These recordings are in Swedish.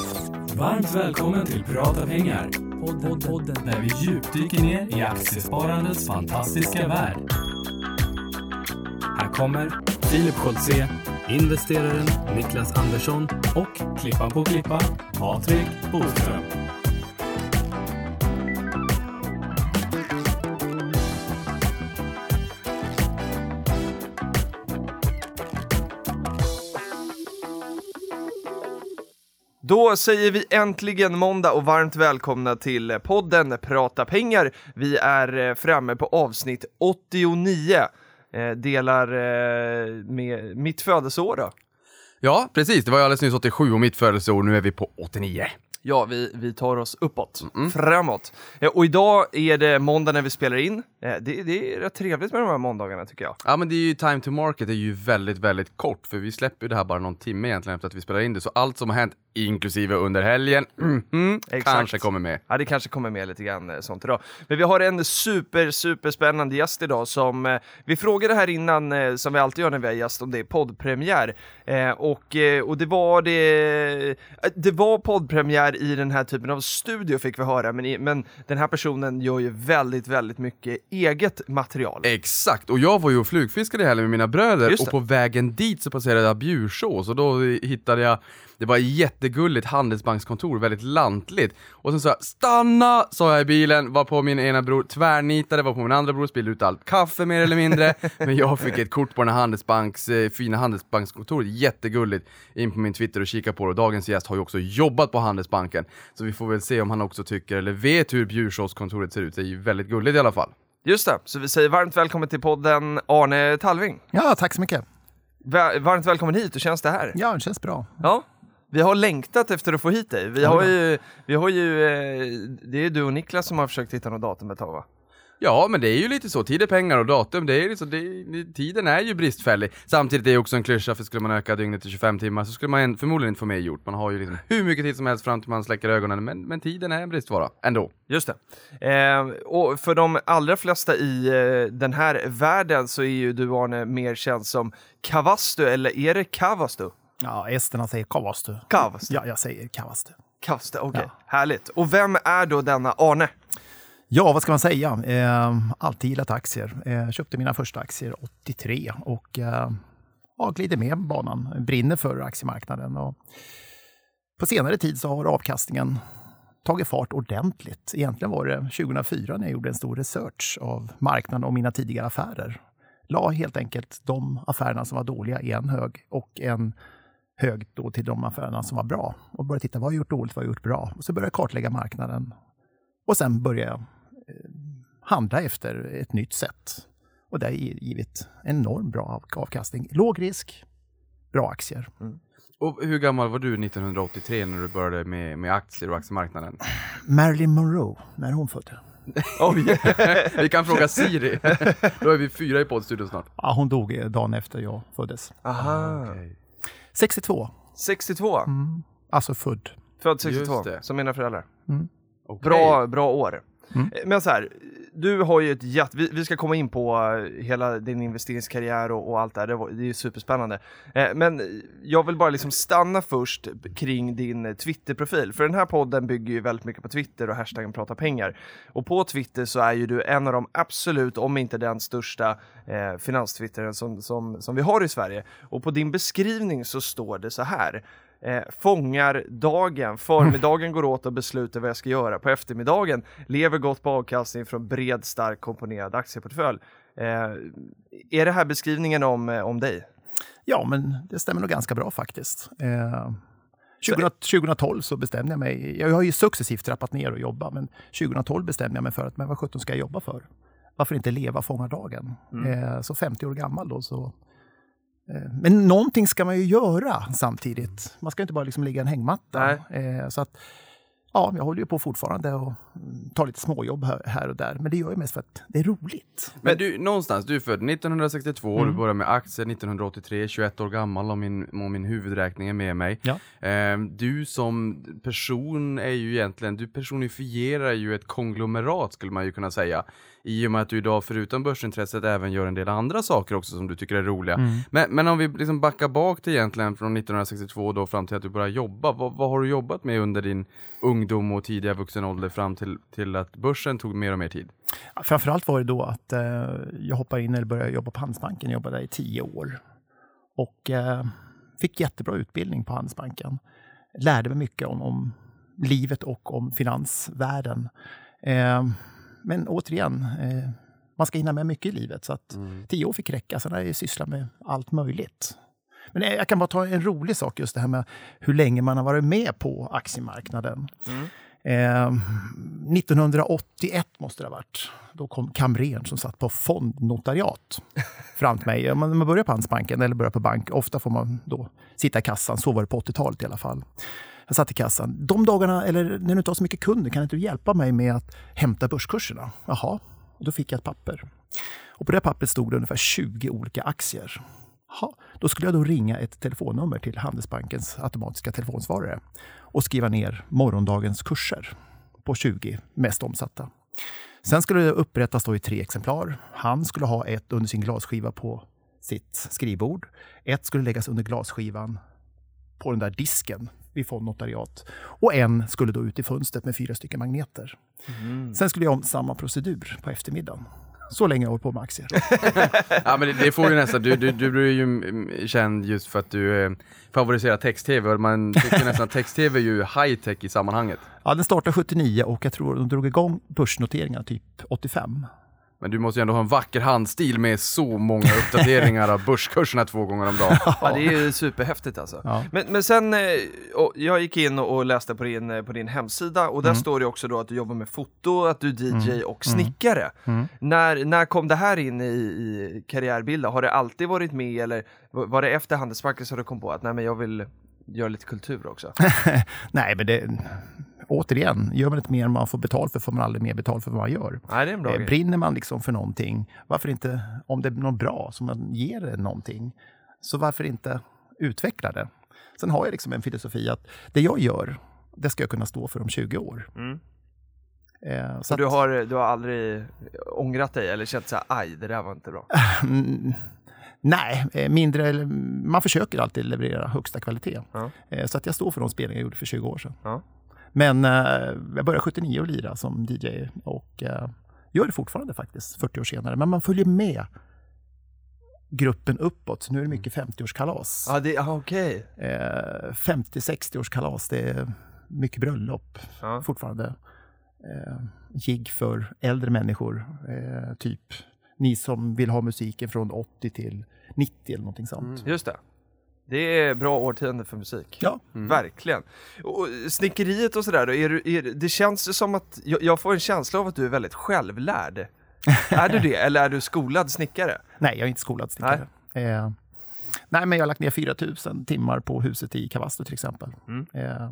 Varmt välkommen till Prata pengar. Podden, podden. Där vi djupdyker ner i aktiesparandets fantastiska värld. Här kommer Filip Scholtze, investeraren Niklas Andersson och klippan på klippa, Patrik Boström. Då säger vi äntligen måndag och varmt välkomna till podden Prata pengar. Vi är eh, framme på avsnitt 89. Eh, delar eh, med mitt födelseår då. Ja, precis. Det var ju alldeles nyss 87 och mitt födelseår, nu är vi på 89. Ja, vi, vi tar oss uppåt, framåt. Eh, och idag är det måndag när vi spelar in. Eh, det, det är rätt trevligt med de här måndagarna tycker jag. Ja men det är ju time to market är ju väldigt, väldigt kort för vi släpper ju det här bara någon timme egentligen efter att vi spelar in det. Så allt som har hänt, inklusive under helgen, mhm, Exakt. kanske kommer med. Ja, det kanske kommer med lite grann eh, sånt idag. Men vi har en super, super spännande gäst idag som eh, vi frågade här innan, eh, som vi alltid gör när vi har gäst, om det är poddpremiär. Eh, och, eh, och det var det, eh, det var poddpremiär i den här typen av studio fick vi höra, men, men den här personen gör ju väldigt, väldigt mycket eget material. Exakt, och jag var ju och flugfiskade i helgen med mina bröder och på vägen dit så passerade jag Bjursås och då hittade jag det var jättegulligt handelsbankskontor, väldigt lantligt. Och sen sa jag stanna, sa jag i bilen, var på min ena bror tvärnitade, var på min andra bror, spillde ut allt kaffe mer eller mindre. Men jag fick ett kort på den här handelsbanks, eh, fina handelsbankskontoret, jättegulligt, in på min Twitter och kika på det. Och dagens gäst har ju också jobbat på Handelsbanken. Så vi får väl se om han också tycker, eller vet hur Bjursåskontoret ser ut. Det är ju väldigt gulligt i alla fall. Just det, så vi säger varmt välkommen till podden Arne Talving. Ja, tack så mycket. Va- varmt välkommen hit, hur känns det här? Ja, det känns bra. Ja, vi har längtat efter att få hit dig. Vi har ju, vi har ju eh, det är du och Niklas som har försökt hitta något datum ett tag va? Ja, men det är ju lite så. Tid är pengar och datum, det är liksom, det, tiden är ju bristfällig. Samtidigt är det också en klyscha, för skulle man öka dygnet till 25 timmar så skulle man en- förmodligen inte få mer gjort. Man har ju liksom hur mycket tid som helst fram till man släcker ögonen, men, men tiden är en bristvara, ändå. Just det. Eh, och för de allra flesta i eh, den här världen så är ju du Arne mer känd som Kavastu, eller är det Kavastu? Ja, esterna säger kavastu. Kavastu? Ja, jag säger kavastu. Kavastu, okej. Ja. Härligt. Och vem är då denna Arne? Ja, vad ska man säga? Eh, alltid gillat aktier. Eh, köpte mina första aktier 83 och eh, ja, glider med banan. Brinner för aktiemarknaden. Och på senare tid så har avkastningen tagit fart ordentligt. Egentligen var det 2004 när jag gjorde en stor research av marknaden och mina tidigare affärer. La helt enkelt de affärerna som var dåliga i en hög och en hög då till de affärerna som var bra. Och började titta, vad har jag gjort dåligt, vad har jag gjort bra? Och så började jag kartlägga marknaden. Och sen började jag eh, handla efter ett nytt sätt. Och det har givit enormt bra av- avkastning. Låg risk, bra aktier. Och hur gammal var du 1983 när du började med, med aktier och aktiemarknaden? Marilyn Monroe, när hon födde. Oj! Vi kan fråga Siri. Då är vi fyra i poddstudion snart. Ja, hon dog eh, dagen efter jag föddes. Aha. 62, 62. alltså född. Född 62, Just det. som mina föräldrar. Okej. Bra, bra år. Mm. Men så här, du har ju ett jätte... Vi, vi ska komma in på eh, hela din investeringskarriär och, och allt det här, det, var, det är ju superspännande. Eh, men jag vill bara liksom stanna först kring din twitterprofil, Twitter-profil, för den här podden bygger ju väldigt mycket på Twitter och hashtaggen prata pengar. Och på Twitter så är ju du en av de absolut, om inte den största, eh, finanstwittern som, som, som vi har i Sverige. Och på din beskrivning så står det så här. Eh, fångar dagen, förmiddagen går åt och beslutar vad jag ska göra på eftermiddagen, lever gott på avkastning från bred, stark komponerad aktieportfölj. Eh, är det här beskrivningen om, eh, om dig? Ja, men det stämmer nog ganska bra faktiskt. Eh, 20, 2012 så bestämde jag mig, jag har ju successivt trappat ner och jobba, men 2012 bestämde jag mig för att, men vad sjutton ska jag jobba för? Varför inte leva fångardagen? Eh, så 50 år gammal då så men någonting ska man ju göra samtidigt. Man ska inte bara liksom ligga i en hängmatta. Eh, så att, ja, jag håller ju på fortfarande och mm, tar lite småjobb här, här och där. Men det gör jag mest för att det är roligt. Men du, någonstans, du är född 1962, Mm. du började med aktier 1983, 21 år gammal om min, om min huvudräkning är med mig. Ja. Ehm, du som person är ju egentligen, du personifierar ju ett konglomerat skulle man ju kunna säga. I och med att du idag förutom börsintresset även gör en del andra saker också som du tycker är roliga. Mm. Men, men om vi liksom backar bak till egentligen från 1962 då fram till att du började jobba. Vad, vad har du jobbat med under din ungdom och tidiga vuxen ålder fram till, till att börsen tog mer och mer tid? Framförallt var det då att eh, jag hoppade in eller började jobba på Handelsbanken. Jag jobbade där i tio år. Och eh, fick jättebra utbildning på Handelsbanken. Lärde mig mycket om, om livet och om finansvärlden. Eh, men återigen, eh, man ska hinna med mycket i livet. Så att tio år fick räcka. Sen har jag sysslat med allt möjligt. Men eh, jag kan bara ta en rolig sak, just det här med hur länge man har varit med på aktiemarknaden. Eh, 1981 måste det ha varit. Då kom kamrern som satt på fondnotariat fram till mig. Om man börjar på Handelsbanken eller börjar på bank, ofta får man då sitta i kassan. Så var det på 80-talet i alla fall. Jag satt i kassan. De dagarna, eller när du inte har så mycket kunder, kan inte du hjälpa mig med att hämta börskurserna? Jaha, och då fick jag ett papper. Och på det pappret stod det ungefär 20 olika aktier. Jaha, då skulle jag då ringa ett telefonnummer till Handelsbankens automatiska telefonsvarare och skriva ner morgondagens kurser på 20 mest omsatta. Sen skulle det upprättas då i tre exemplar. Han skulle ha ett under sin glasskiva på sitt skrivbord. Ett skulle läggas under glasskivan på den där disken vid fondnotariat. Och en skulle då ut i fönstret med fyra stycken magneter. Sen skulle jag om samma procedur på eftermiddagen. Så länge jag hållit på med aktier. Ja men det, det får ju nästan, du, du, du är ju mm, känd just för att du eh, favoriserar text-tv och man tycker nästan att text-tv är ju high-tech i sammanhanget. Ja, den startade 79 och jag tror de drog igång börsnoteringarna typ 85. Men du måste ju ändå ha en vacker handstil med så många uppdateringar av börskurserna två gånger om dagen. Ja, det är ju superhäftigt alltså. Ja. Men, men sen, eh, och jag gick in och läste på din, eh, på din hemsida och där Mm. står det också då att du jobbar med foto, att du är DJ och snickare. Mm. När, när kom det här in i, i karriärbilden? Har det alltid varit med eller var var det efter Handelsbanken som du kom på att nej men jag vill göra lite kultur också? Nej, men det, återigen, gör man inte mer än man får betalt för får man aldrig mer betalt för vad man gör. nej det är en bra Eh. Brinner man liksom för någonting, varför inte, om det är något bra som man ger det någonting, så varför inte utveckla det? Sen har jag liksom en filosofi att det jag gör, det ska jag kunna stå för om 20 år. Mm. Eh, så Så du har, du har aldrig ångrat dig eller känt såhär, aj det där var inte bra? Nej, eh, mindre, man försöker alltid leverera högsta kvalitet. Ja. Eh, Så att jag står för de spelningar jag gjorde för 20 år sedan. Ja. Men eh, jag började 79 och lira som DJ och gör det fortfarande faktiskt, 40 år senare. Men man följer med gruppen uppåt. Nu är det mycket 50-årskalas. Ja, det, ah. Eh, 50-60-årskalas, det är mycket bröllop Ja. fortfarande. Eh, gig för äldre människor, eh, typ ni som vill ha musiken från 80 till 90 eller någonting sånt. Just det. Det är bra årtionde för musik. Ja, Verkligen. Och snickeriet och sådär är du, är, det känns som att, jag, jag får en känsla av att du är väldigt självlärd. är du det, eller är du skolad snickare? nej, jag är inte skolad snickare. Eh, nej, men jag har lagt ner 4000 timmar på huset i Kavastu till exempel. Mm. Eh,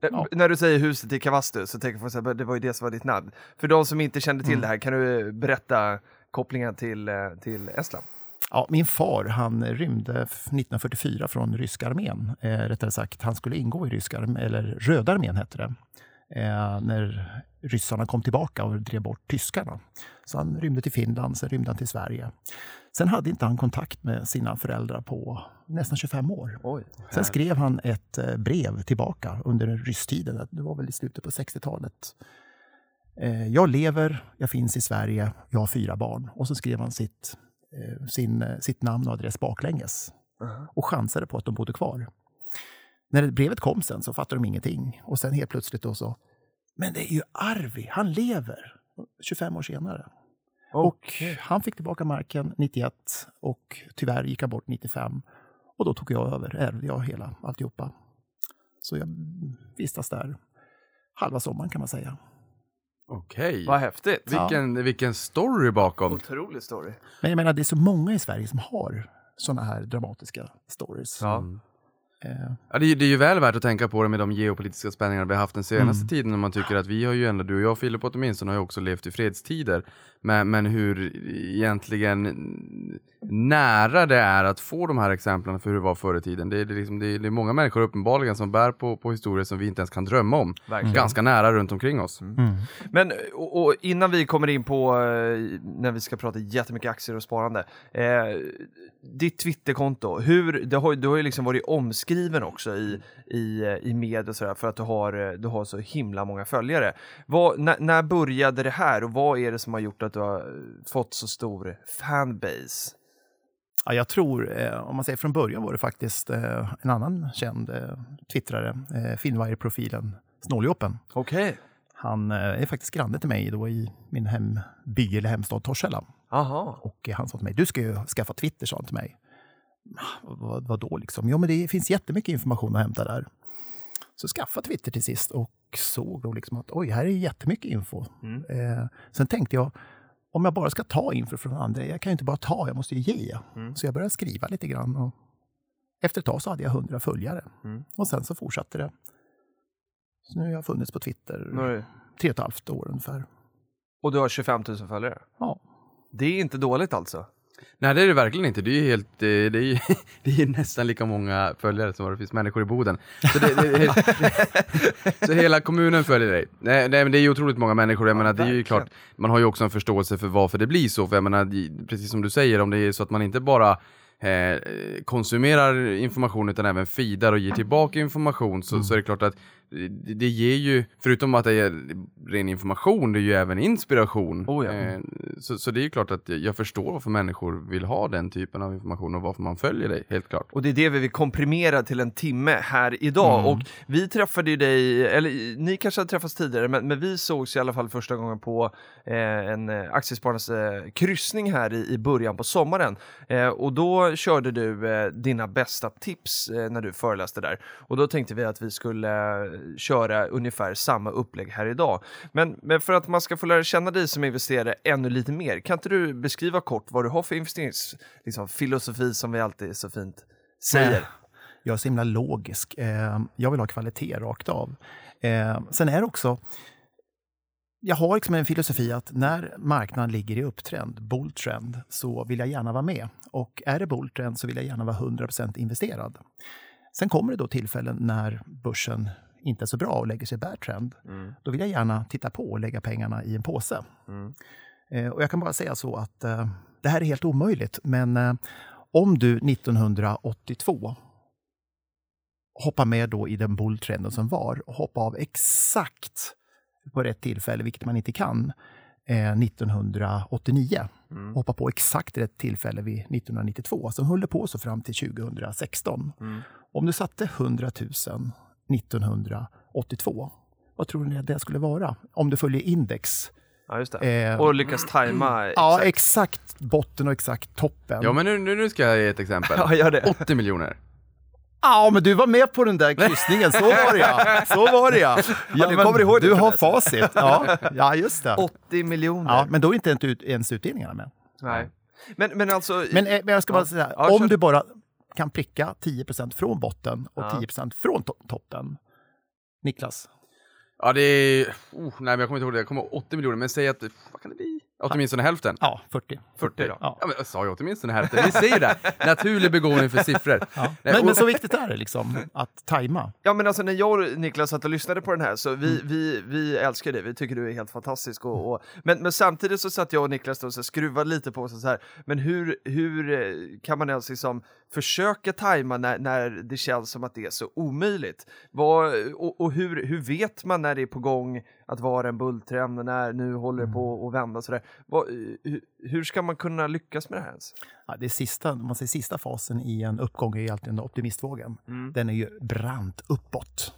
Ja. När du säger huset i Kavastu så tänker jag att det var ju det som var ditt namn. För de som inte kände till Mm. det här, kan du berätta kopplingen till, eh, till Estland? Ja, min far han rymde f- 1944 från ryska armén. Eh, rättare sagt, han skulle ingå i ryska armén, eller röda armén hette det. Eh, när ryssarna kom tillbaka och drev bort tyskarna. Så han rymde till Finland, sen rymde han till Sverige. Sen hade inte han kontakt med sina föräldrar på nästan 25 år. Oj. Sen skrev han ett eh, brev tillbaka under rysstiden. Det var väl i slutet på 60-talet. Eh, Jag lever, jag finns i Sverige, jag har fyra barn. Och så skrev han sitt, eh, sin, sitt namn och adress baklänges och chansade på att de bodde kvar. När brevet kom sen så fattade de ingenting. Och sen helt plötsligt då så, men det är ju Arvi, han lever! 25 år senare. Och han fick tillbaka marken 91 och tyvärr gick han bort 95. Och då tog jag över, ärvde jag hela alltihopa. Så jag vistas där halva sommaren kan man säga. Okej. Vad häftigt. Vilken, vilken story bakom. Otrolig story. Men jag menar, det är så många i Sverige som har sådana här dramatiska stories. Ja. Eh, Ja, det, är, det är ju väl värt att tänka på det med de geopolitiska spänningarna vi har haft den senaste tiden. När man tycker att vi har ju ändå, du och jag Filip åtminstone, har ju också levt i fredstider. Men, men hur egentligen nära det är att få de här exemplen för hur det var förr i tiden. Det är, det liksom, det är, det är många människor uppenbarligen som bär på, på historier som vi inte ens kan drömma om. Verkligen. Ganska nära runt omkring oss. Men och, och innan vi kommer in på eh, när vi ska prata jättemycket aktier och sparande. Eh, ditt Twitterkonto, hur, det har, du har ju liksom varit omskriven också i, i, eh, i media och sådär för att du har, eh, du har så himla många följare. Vad, när, när började det här och vad är det som har gjort att du har fått så stor fanbase? Ja, jag tror, eh, om man säger från början var det faktiskt eh, en annan känd eh, twittrare, eh, Finwire-profilen Snåljåpen. Okej. Han eh, är faktiskt granne till mig då i min hemby eller hemstad Torshälla. Aha. Och han sa till mig, du ska ju skaffa Twitter, sa han till mig. "Ah, Vad, vad då liksom? Ja, men det finns jättemycket information att hämta där. Så skaffa Twitter till sist och såg då liksom att oj, här är jättemycket info. Mm. Eh, sen tänkte jag, om jag bara ska ta info från andra, jag kan ju inte bara ta, jag måste ju ge. Mm. Så jag började skriva lite grann. Och efter ett tag så hade jag 100 följare. Mm. Och sen så fortsatte det. Så nu har jag funnits på Twitter det- tre och ett halvt år ungefär. Och du har 25 000 följare? Ja. Det är inte dåligt alltså? Nej det är det verkligen inte. Det är ju helt, eh, det är, ju- det är nästan lika många följare som det finns människor i Boden. Så, det, det, det, så hela kommunen följer dig. Nej, nej men det är ju otroligt många människor. Jag menar, det är ju klart, man har ju också en förståelse för varför det blir så. För jag menar, precis som du säger, om det är så att man inte bara eh, konsumerar information utan även feedar och ger tillbaka information så, så är det klart att det, det ger ju, förutom att det är ren information, det är ju även inspiration. Oh ja. eh, så, så det är ju klart att jag förstår varför människor vill ha den typen av information och varför man följer dig, helt klart. Och det är det vi vill komprimera till en timme här idag. Och vi träffade ju dig, eller ni kanske hade träffats tidigare, men, men vi sågs i alla fall första gången på eh, en eh, Aktiespararnas eh, kryssning här i, i början på sommaren. Eh, och då körde du dina bästa tips när du föreläste där. Och då tänkte vi att vi skulle köra ungefär samma upplägg här idag. Men, men för att man ska få lära känna dig som investerare ännu lite mer, kan inte du beskriva kort vad du har för investeringsfilosofi liksom, som vi alltid så fint säger? Jag är så himla logisk. Ehm, jag vill ha kvalitet rakt av. Ehm, sen är det också... Jag har liksom en filosofi att när marknaden ligger i upptrend, bulltrend, så vill jag gärna vara med. Och är det bulltrend så vill jag gärna vara 100% investerad. Sen kommer det då tillfällen när börsen inte är så bra och lägger sig i bear trend. Mm. Då vill jag gärna titta på och lägga pengarna i en påse. Mm. Eh, och jag kan bara säga så att eh, det här är helt omöjligt, men eh, om du 1982 hoppar med då i den bulltrenden som var och hoppar av exakt på rätt tillfälle, vilket man inte kan, eh, 1989. Mm. Hoppa på exakt rätt tillfälle vid 1992. Så höll på så fram till 2016. Mm. Om du satte 100 000 1982, vad tror ni att det skulle vara? Om du följer index. Ja, just det. Eh, och lyckas tajma Ja, exakt. exakt botten och exakt toppen. Ja men nu, nu, nu ska jag ge ett exempel. Ja, gör det. 80 miljoner. Ja, men du var med på den där kryssningen. Så var det ja. Så var det ja. ja du kommer ihåg det du har förresten. facit. Ja, ja just det. 80 miljoner. Ja, men då är inte ens ut- ens utdelningarna med. Nej. Men, men alltså... Men, eh, men jag ska bara säga, Ja, om kör. du bara kan pricka 10% från botten och Ja. 10% från to- toppen. Niklas? Ja det är, oh, nej men jag kommer inte ihåg det, jag kommer ihåg 80 miljoner, men säg att, vad kan det bli? Åtminstone hälften. Ja, 40. 40 då. Ja. Ja men jag sa ju åtminstone hälften, vi säger det. Naturlig begåvning för siffror. Ja. Nej, Men, och- men så viktigt är det liksom att tajma. Ja men alltså när jag och Niklas satt och lyssnade på den här så Mm. vi, vi, vi älskar det, vi tycker du är helt fantastisk och, och men, men samtidigt så satt jag och Niklas då och så skruvade lite på oss så här, men hur, hur eh, kan man ens liksom försöka tajma när, när det känns som att det är så omöjligt? Vad, och och hur, hur vet man när det är på gång att vara en bulltrend när nu håller det på Mm. att vända sådär? Vad, hur, hur ska man kunna lyckas med det här ens? Ja, det sista, man säger sista fasen i en uppgång är ju alltid optimistvågen. Mm. Den är ju brant uppåt.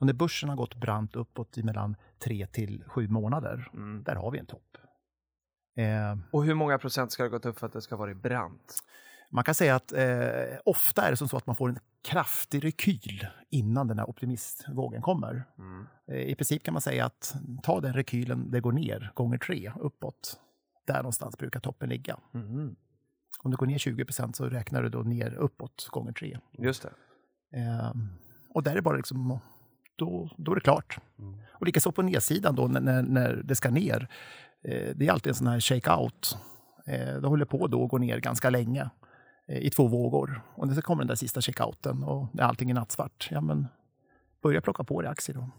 Och när börsen har gått brant uppåt i mellan tre till sju månader, Mm. där har vi en topp. Eh, Och hur många procent ska det gått upp för att det ska vara brant? Man kan säga att eh, ofta är det som så att man får en kraftig rekyl innan den här optimistvågen kommer. Mm. Eh, I princip kan man säga att ta den rekylen, det går ner gånger tre uppåt. Där någonstans brukar toppen ligga. Mhm. Om du går ner 20% så räknar du då ner uppåt gånger tre. Just det. Ehm, och där är det bara liksom, då, då är det klart. Och likaså på nedsidan då när, när, det ska ner. Eh, det är alltid en sån här shake-out. Eh, det håller på då att gå ner ganska länge eh, i två vågor. Och så kommer den där sista checkouten och allting är nattsvart. Ja, men börja plocka på dig aktier då.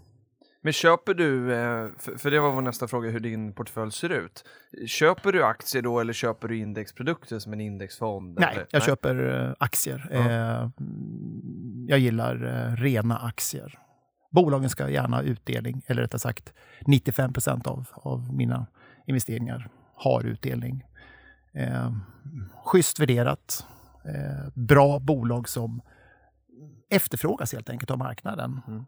Men köper du, eh, för det var vår nästa fråga, hur din portfölj ser ut. Köper du aktier då eller köper du indexprodukter som en indexfond? Nej, eller? jag Nej. köper eh, aktier. Ja. Jag gillar rena aktier. Bolagen ska gärna ha utdelning, eller rättare sagt 95 procent av, av mina investeringar har utdelning. Eh, schysst värderat, eh, Eh, bra bolag som efterfrågas helt enkelt av marknaden. Mm.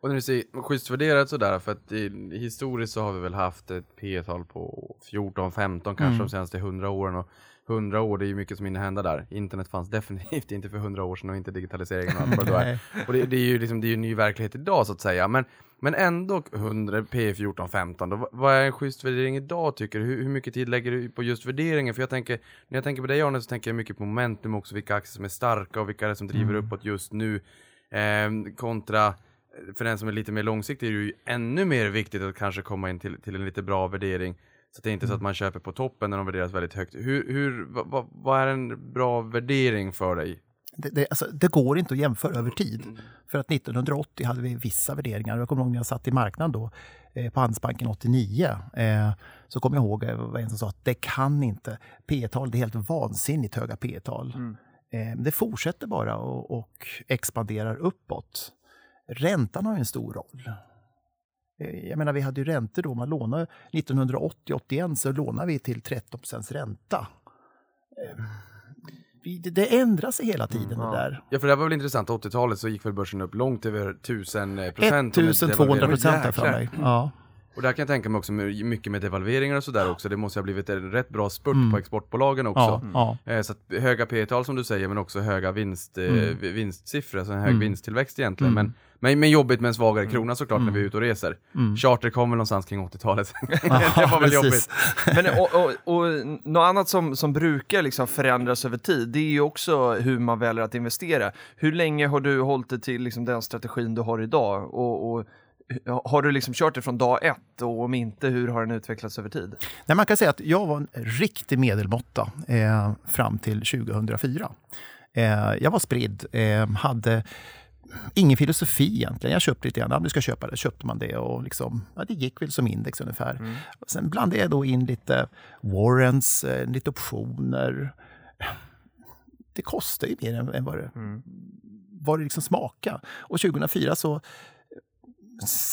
Och när du säger schysst värderat sådär, för att i, historiskt så har vi väl haft ett P tal på 14-15 kanske mm. de senaste 100 åren. Och 100 år, det är ju mycket som hinner hända där. Internet fanns definitivt inte för 100 år sedan och inte digitaliseringen och allt vad det är. Och det, det, är ju liksom, det är ju ny verklighet idag så att säga. Men, men ändå 100, P 14, 15, då, vad är en schysst värdering idag tycker du? Hur, hur, mycket tid lägger du på just värderingen? För jag tänker, när jag tänker på dig Arne så tänker jag mycket på momentum också, vilka aktier som är starka och vilka är det som driver mm. uppåt just nu. Eh, kontra för den som är lite mer långsiktig är det ju ännu mer viktigt att kanske komma in till, till en lite bra värdering. Så det är inte så att mm. man köper på toppen när de värderas väldigt högt. Hur, hur, vad, vad är en bra värdering för dig? Det, det, alltså, det, går inte att jämföra över tid. Mm. För att 1980 hade vi vissa värderingar. Jag kommer ihåg när jag satt i marknaden då, eh, på Handelsbanken 89. Eh, så kommer jag ihåg var en som sa att det kan inte. P tal det är helt vansinnigt höga P tal mm. eh, Det fortsätter bara och, och expanderar uppåt. Räntan har en stor roll. Eh, jag menar, vi hade ju räntor då, man lånade 1980-81 så lånade vi till 13% ränta. Eh, det ändrar sig hela tiden mm, ja. det där. Ja, för det var väl intressant, 80-talet så gick väl börsen upp långt över 1000 procent. 1200 procent för mig. Ja. Och där kan jag tänka mig också mycket med devalveringar och sådär också. Det måste ha blivit en rätt bra spurt mm. på exportbolagen också. Ja, ja. Eh, så höga P tal som du säger, men också höga vinst, eh, mm. vinstsiffror, alltså en hög mm. vinsttillväxt egentligen. Mm. Men, men, men jobbigt med en svagare mm. krona såklart när vi är ute och reser. Mm. Charter kom väl någonstans kring 80-talet. det var väl jobbigt. men och, och, och, något annat som, som brukar liksom förändras över tid, det är ju också hur man väljer att investera. Hur länge har du hållit dig till liksom den strategin du har idag? och, och har du liksom kört det från dag ett och om inte, hur har den utvecklats över tid? Nej, man kan säga att jag var en riktig medelmåtta eh, fram till 2004. Eh, jag var spridd, eh, hade ingen filosofi egentligen. Jag köpte lite grann, om du ska köpa det, köpte man det och liksom, ja, det gick väl som index ungefär. Mm. Sen blandade jag då in lite warrants, eh, lite optioner. Det kostar ju mer än, än vad det, mm. vad det liksom smakade. Och 2004 så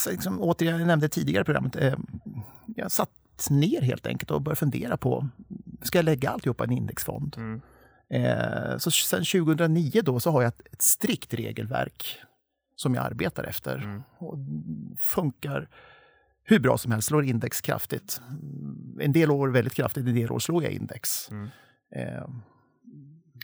liksom, återigen, jag nämnde tidigare i programmet, eh, jag satt ner helt enkelt och började fundera på, ska jag lägga alltihopa i en indexfond? Mm. Eh, så sen 2009 då så har jag ett, ett strikt regelverk som jag arbetar efter. Mm. Och funkar hur bra som helst, slår index kraftigt. En del år väldigt kraftigt, en del år slår jag index. Mm. Eh,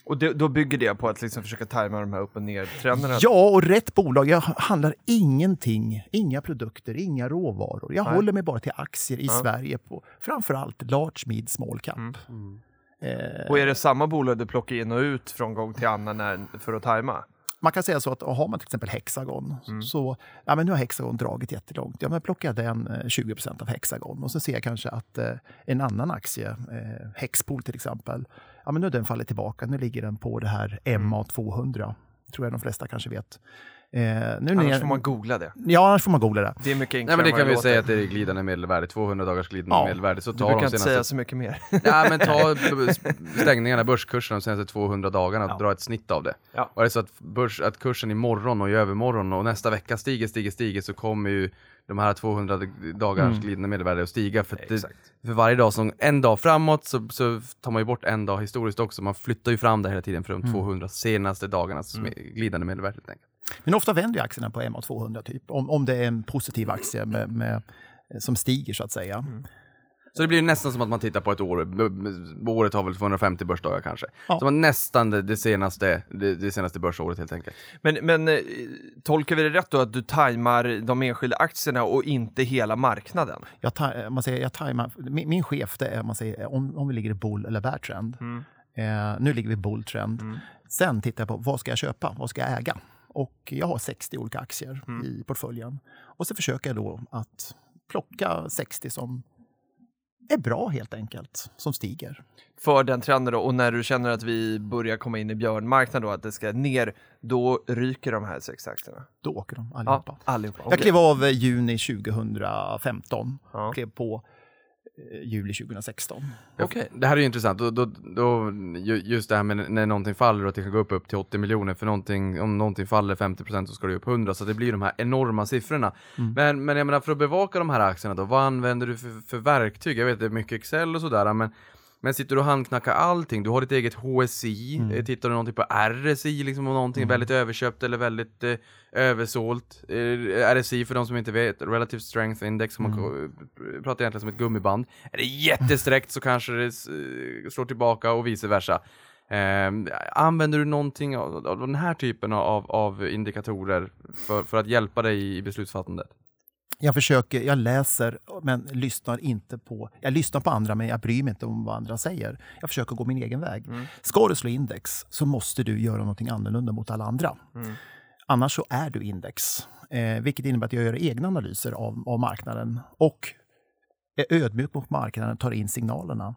och det, då bygger det på att liksom försöka tajma de här upp och ner-trenderna? Ja, och rätt bolag. Jag handlar ingenting, inga produkter, inga råvaror. Jag Nej. håller mig bara till aktier i ja. Sverige på framförallt large, mid, small cap. Mm. Mm. Eh, och är det samma bolag du plockar in och ut från gång till annan när, för att tajma? Man kan säga så att har man till exempel Hexagon, mm. så ja, men nu har Hexagon dragit jättelångt. Ja, men plockar jag den 20 eh, av Hexagon och så ser jag kanske att eh, en annan aktie, eh, Hexpool till exempel, ja, men nu har den fallit tillbaka. Nu ligger den på det här MA200. tror jag de flesta kanske vet. Eh, nu annars får man googla det. Ja, annars får man googla det. Det är mycket enklare Nej, men det kan vi låter. säga att det är glidande medelvärde, 200 dagars glidande ja. medelvärde. Så ta du kan inte säga så mycket mer. ja, men ta stängningarna, börskursen de senaste 200 dagarna och ja. dra ett snitt av det. Ja. Och är det så att, börs, att kursen imorgon och i övermorgon och nästa vecka stiger, stiger, stiger så kommer ju de här 200 dagars mm. glidande medelvärde att stiga. För, det, för varje dag som, en dag framåt så, så, tar man ju bort en dag historiskt också. Man flyttar ju fram det hela tiden för de mm. 200 senaste dagarna som mm. är glidande medelvärde. Men ofta vänder aktierna på MA200 typ, om, om det är en positiv aktie med, med som stiger så att säga. Mm. Så det blir nästan som att man tittar på ett år. Året har väl 250 börsdagar kanske. Ja. Så man nästan det, senaste, det, det, senaste börsåret helt enkelt. Men, men eh, tolkar vi det rätt då att du tajmar de enskilda aktierna och inte hela marknaden? Jag, ta, man säger, jag tajmar, min, min chef det är man säger, om, om vi ligger i bull eller bear trend. Mm. Eh, nu ligger vi i bull trend. Mm. Sen tittar jag på vad ska jag köpa, vad ska jag äga? Och jag har 60 olika aktier mm. i portföljen. Och så försöker jag då att plocka 60 som är bra helt enkelt, som stiger. För den trenden då, och när du känner att vi börjar komma in i björnmarknaden då, att det ska ner, då ryker de här sex aktierna? Då åker de allihopa. Ja, allihopa. Jag klev av eh, juni 2015, Ja. klev på juli 2016. Okej. Det här är ju intressant, då, då, då, ju- just det här med när någonting faller och att det kan gå upp, upp till 80 miljoner, för någonting, om någonting faller 50% så ska det upp 100, så det blir de här enorma siffrorna. Men, men jag menar, för att bevaka de här aktierna då, vad använder du för, för verktyg? Jag vet, det är mycket Excel och sådär, men men sitter du och handknackar allting? Du har ditt eget HSI, eh, tittar du någonting på RSI, liksom om någonting är väldigt överköpt eller väldigt eh, översålt? Eh, RSI för de som inte vet, Relative Strength Index, som man ko- pratar egentligen som ett gummiband. Är det jättesträckt så kanske det eh, slår tillbaka och vice versa. Eh, använder du någonting av, av den här typen av, av indikatorer för, för att hjälpa dig i beslutsfattandet? Jag försöker, jag läser men lyssnar inte på, jag lyssnar på andra men jag bryr mig inte om vad andra säger. Jag försöker gå min egen väg. Ska du slå index så måste du göra någonting annorlunda mot alla andra. Annars så är du index. Eh, vilket innebär att jag gör egna analyser av, av marknaden och är ödmjuk mot marknaden, tar in signalerna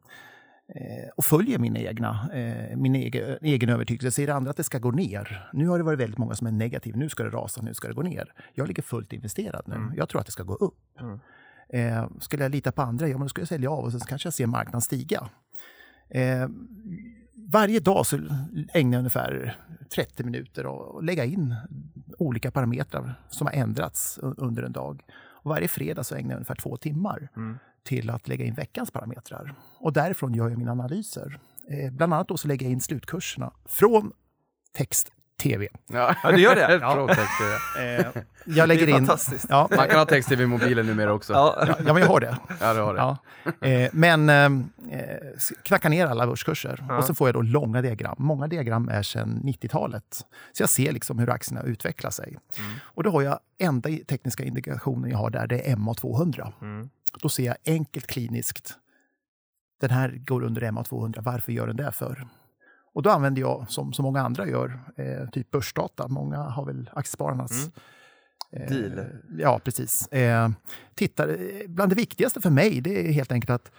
och följer min, egna, eh, min egen, egen övertygelse. Säger andra att det ska gå ner. Nu har det varit väldigt många som är negativa. Nu ska det rasa, nu ska det gå ner. Jag ligger fullt investerad nu. Jag tror att det ska gå upp. Eh, skulle jag lita på andra, ja men då skulle jag sälja av och sen så kanske jag ser marknaden stiga. Eh, varje dag så ägnar jag ungefär 30 minuter och och lägga in olika parametrar som har ändrats under en dag. Och varje fredag så ägnar jag ungefär två timmar till att lägga in veckans parametrar. Och därifrån gör jag mina analyser. Eh, bland annat då så lägger jag in slutkurserna från text-tv. Ja, Ja, du gör det? Text, ja. Eh, jag lägger Det är in... fantastiskt. Ja, Man kan ha text-tv i mobilen numera också. Ja, Ja. ja, men jag har det. det har det. Ja. Eh, men eh, knacka ner alla börskurser och så får jag då långa diagram. Många diagram är sedan 90-talet. Så jag ser liksom hur aktierna utvecklar sig. Och då har jag enda tekniska indikationen jag har där, det är MA200. Då ser jag enkelt kliniskt, den här går under MA200, varför gör den det för? Och då använder jag, som så många andra gör, eh, typ börsdata. Många har väl Aktiespararnas eh, Deal. Ja, precis. Eh, tittar, eh, bland det viktigaste för mig det är helt enkelt att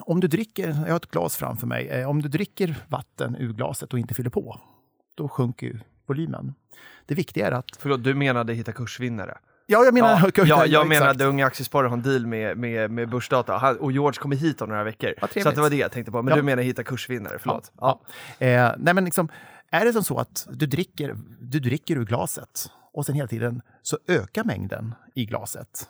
om du dricker, jag har ett glas framför mig, eh, om du dricker vatten ur glaset och inte fyller på, då sjunker ju volymen. Det viktiga är att... Förlåt, du menade hitta kursvinnare? Ja, jag menar... Ja, ja, jag exakt. menade Unga Aktiesparare har en deal med, med, med Börsdata Han, och George kommer hit om några veckor. Så det var det jag tänkte på. Men Ja. du menar hitta kursvinnare, förlåt. Ja. Eh, nej men liksom, är det som så att du dricker, du dricker ur glaset och sen hela tiden så ökar mängden i glaset.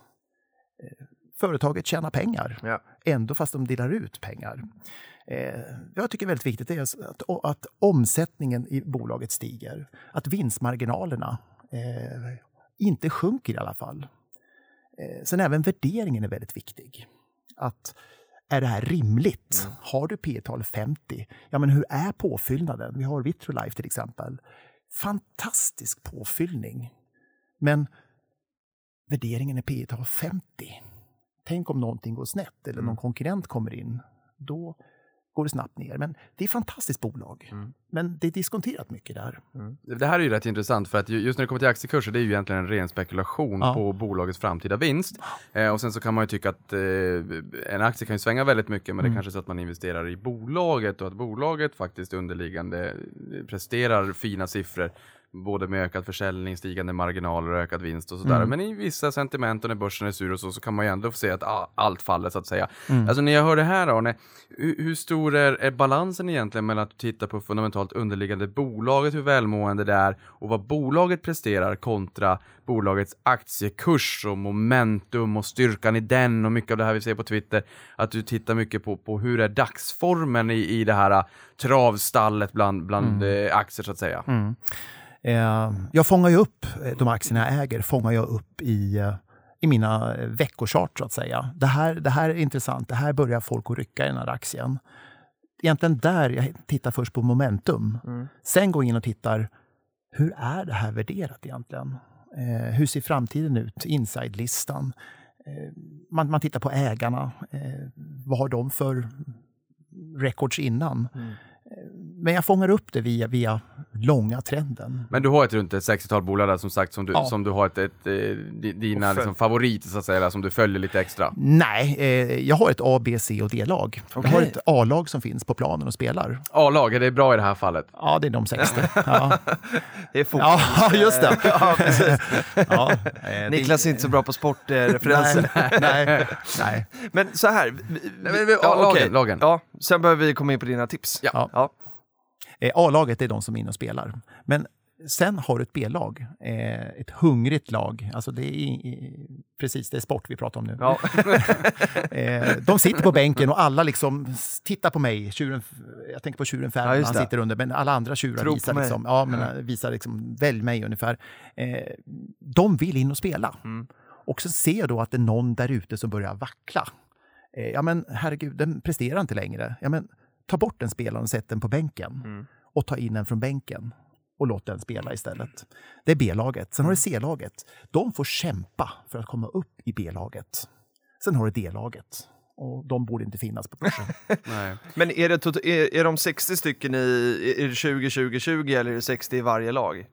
Eh, företaget tjänar pengar, Ja. ändå fast de delar ut pengar. Eh, jag tycker väldigt viktigt är att, att omsättningen i bolaget stiger. Att vinstmarginalerna eh, inte sjunker i alla fall. Eh, sen även värderingen är väldigt viktig. Att är det här rimligt? Har du P tal 50? Ja, men hur är påfyllnaden? Vi har Vitrolife till exempel. Fantastisk påfyllning. Men värderingen är P tal 50. Tänk om någonting går snett eller någon konkurrent kommer in. Då går det snabbt ner. Men det är ett fantastiskt bolag. Men det är diskonterat mycket där. Det här är ju rätt intressant för att ju- just när det kommer till aktiekurser, det är ju egentligen en ren spekulation Ja. på bolagets framtida vinst. Eh, och sen så kan man ju tycka att eh, en aktie kan ju svänga väldigt mycket, men det kanske är så att man investerar i bolaget och att bolaget faktiskt underliggande eh, presterar fina siffror. Både med ökad försäljning, stigande marginaler och ökad vinst och sådär. Men i vissa sentiment och när börsen är sur och så, så kan man ju ändå få se att ah, allt faller så att säga. Alltså när jag hör det här Arne, hur, hur stor är, är balansen egentligen mellan att titta på fundamentalt underliggande bolaget, hur välmående det är och vad bolaget presterar kontra bolagets aktiekurs och momentum och styrkan i den och mycket av det här vi ser på Twitter. Att du tittar mycket på, på hur är dagsformen i, i det här äh, travstallet bland, bland eh, aktier så att säga. Eh, jag fångar ju upp eh, de aktierna jag äger, fångar jag upp i, eh, i mina eh, veckochart så att säga. Det här, det här är intressant, det här börjar folk att rycka i den här aktien. Egentligen där jag tittar först på momentum. Sen går jag in och tittar, hur är det här värderat egentligen? Eh, hur ser framtiden ut? Inside-listan. Eh, man, man tittar på ägarna. Eh, vad har de för records innan? Men jag fångar upp det via, via långa trenden. Men du har ett runt ett 60-tal bolag där som sagt som du, Ja. som du har ett, ett, eh, di- dina liksom, favoriter så att säga, som du följer lite extra. Nej, eh, jag har ett A, B, C och D-lag. Jag har ett A-lag som finns på planen och spelar. A-lag, är det bra i det här fallet? Ja, det är de 60. Ja, Det är fotboll. ja just det. ja. Ja, det- Niklas är inte så bra på sportreferenser. Nej, nej, nej. Men så här. Vi, vi, Nej, men vi- ja, lagen, okej. lagen. Ja, sen behöver vi komma in på dina tips. Ja. ja. Eh, A-laget är de som är inne och spelar. Men sen har du ett B-lag, eh, ett hungrigt lag. Alltså det är precis det är sport vi pratar om nu. Ja. Eh, de sitter på bänken och alla liksom tittar på mig. Tjuren, jag tänker på tjuren Ja, Ferdinand, just han det. sitter under, men alla andra tjurar Tro visar mig. liksom, ja, men, eh, visar liksom, välj mig ungefär. Eh, de vill in och spela. Mm. Och så ser jag då att det är någon där ute som börjar vackla. Eh, ja men herregud, den presterar inte längre. Ja men ta bort den spelaren och sätt den på bänken. Mm. Och ta in den från bänken. Och låt den spela istället. Det är B-laget. Sen har du C-laget. De får kämpa för att komma upp i B-laget. Sen har du D-laget. Och de borde inte finnas på kursen. Nej. Men är, det är, är de 60 stycken i, är det 20, 20, 20 eller är det 60 i varje lag?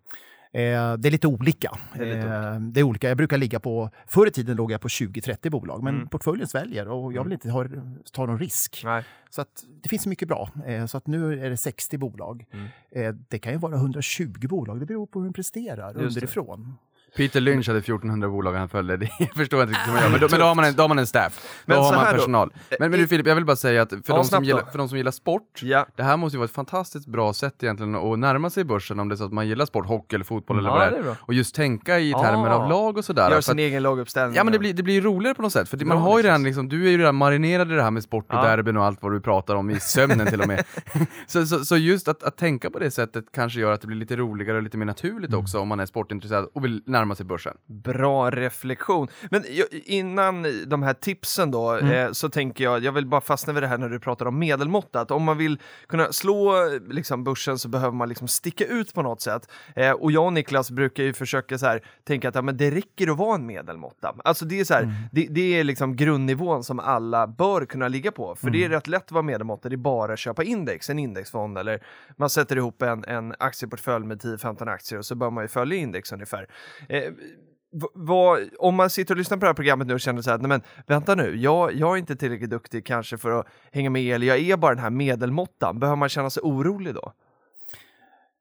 Eh, det är lite olika. Det är lite Eh, det är olika. Jag brukar ligga på, förr i tiden låg jag på 20-30 bolag, men Mm. portföljen sväljer och jag vill inte ha, ta någon risk. Nej. Så att det finns mycket bra. Eh, så att nu är det 60 bolag. Mm. Det kan ju vara 120 bolag, det beror på hur de presterar det. underifrån. Peter Lynch hade 1400 bolag han följde, det förstår jag inte riktigt hur man gör. Men då, men då, har man en, då har man en staff, Men då har man här då. personal. Men, men du Filip, jag vill bara säga att för, Ja, de, som gillar, för de som gillar sport, Ja. det här måste ju vara ett fantastiskt bra sätt egentligen att närma sig börsen om det är så att man gillar sport, hockey eller fotboll eller Ja, vad det det är bra. Och just tänka i termer Ah. av lag och sådär. Gör sin att- egen laguppställning. Ja men det blir, det blir roligare på något sätt, för det- man har ju redan liksom, du är ju redan marinerad i det här med sport och derbyn och allt vad du pratar om i sömnen till och med. så, så, så just att, att tänka på det sättet kanske gör att det blir lite roligare och lite mer naturligt också om man är sportintresserad och vill närma sig börsen. Bra reflektion. Men innan de här tipsen då, Mm. eh, så tänker jag, jag vill bara fastna vid det här när du pratar om medelmåtta, att om man vill kunna slå liksom, börsen så behöver man liksom sticka ut på något sätt. Eh, och jag och Niklas brukar ju försöka så här, tänka att ja, men det räcker att vara en medelmåtta. Alltså det är så här, det, det är liksom grundnivån som alla bör kunna ligga på, för det är rätt lätt att vara medelmåtta, det är bara att köpa index, en indexfond, eller man sätter ihop en, en aktieportfölj med 10-15 aktier och så bör man ju följa index ungefär. Eh, vad, om man sitter och lyssnar på det här programmet nu och känner så här, nej men vänta nu, jag, jag är inte tillräckligt duktig kanske för att hänga med, eller jag är bara den här medelmåttan. Behöver man känna sig orolig då?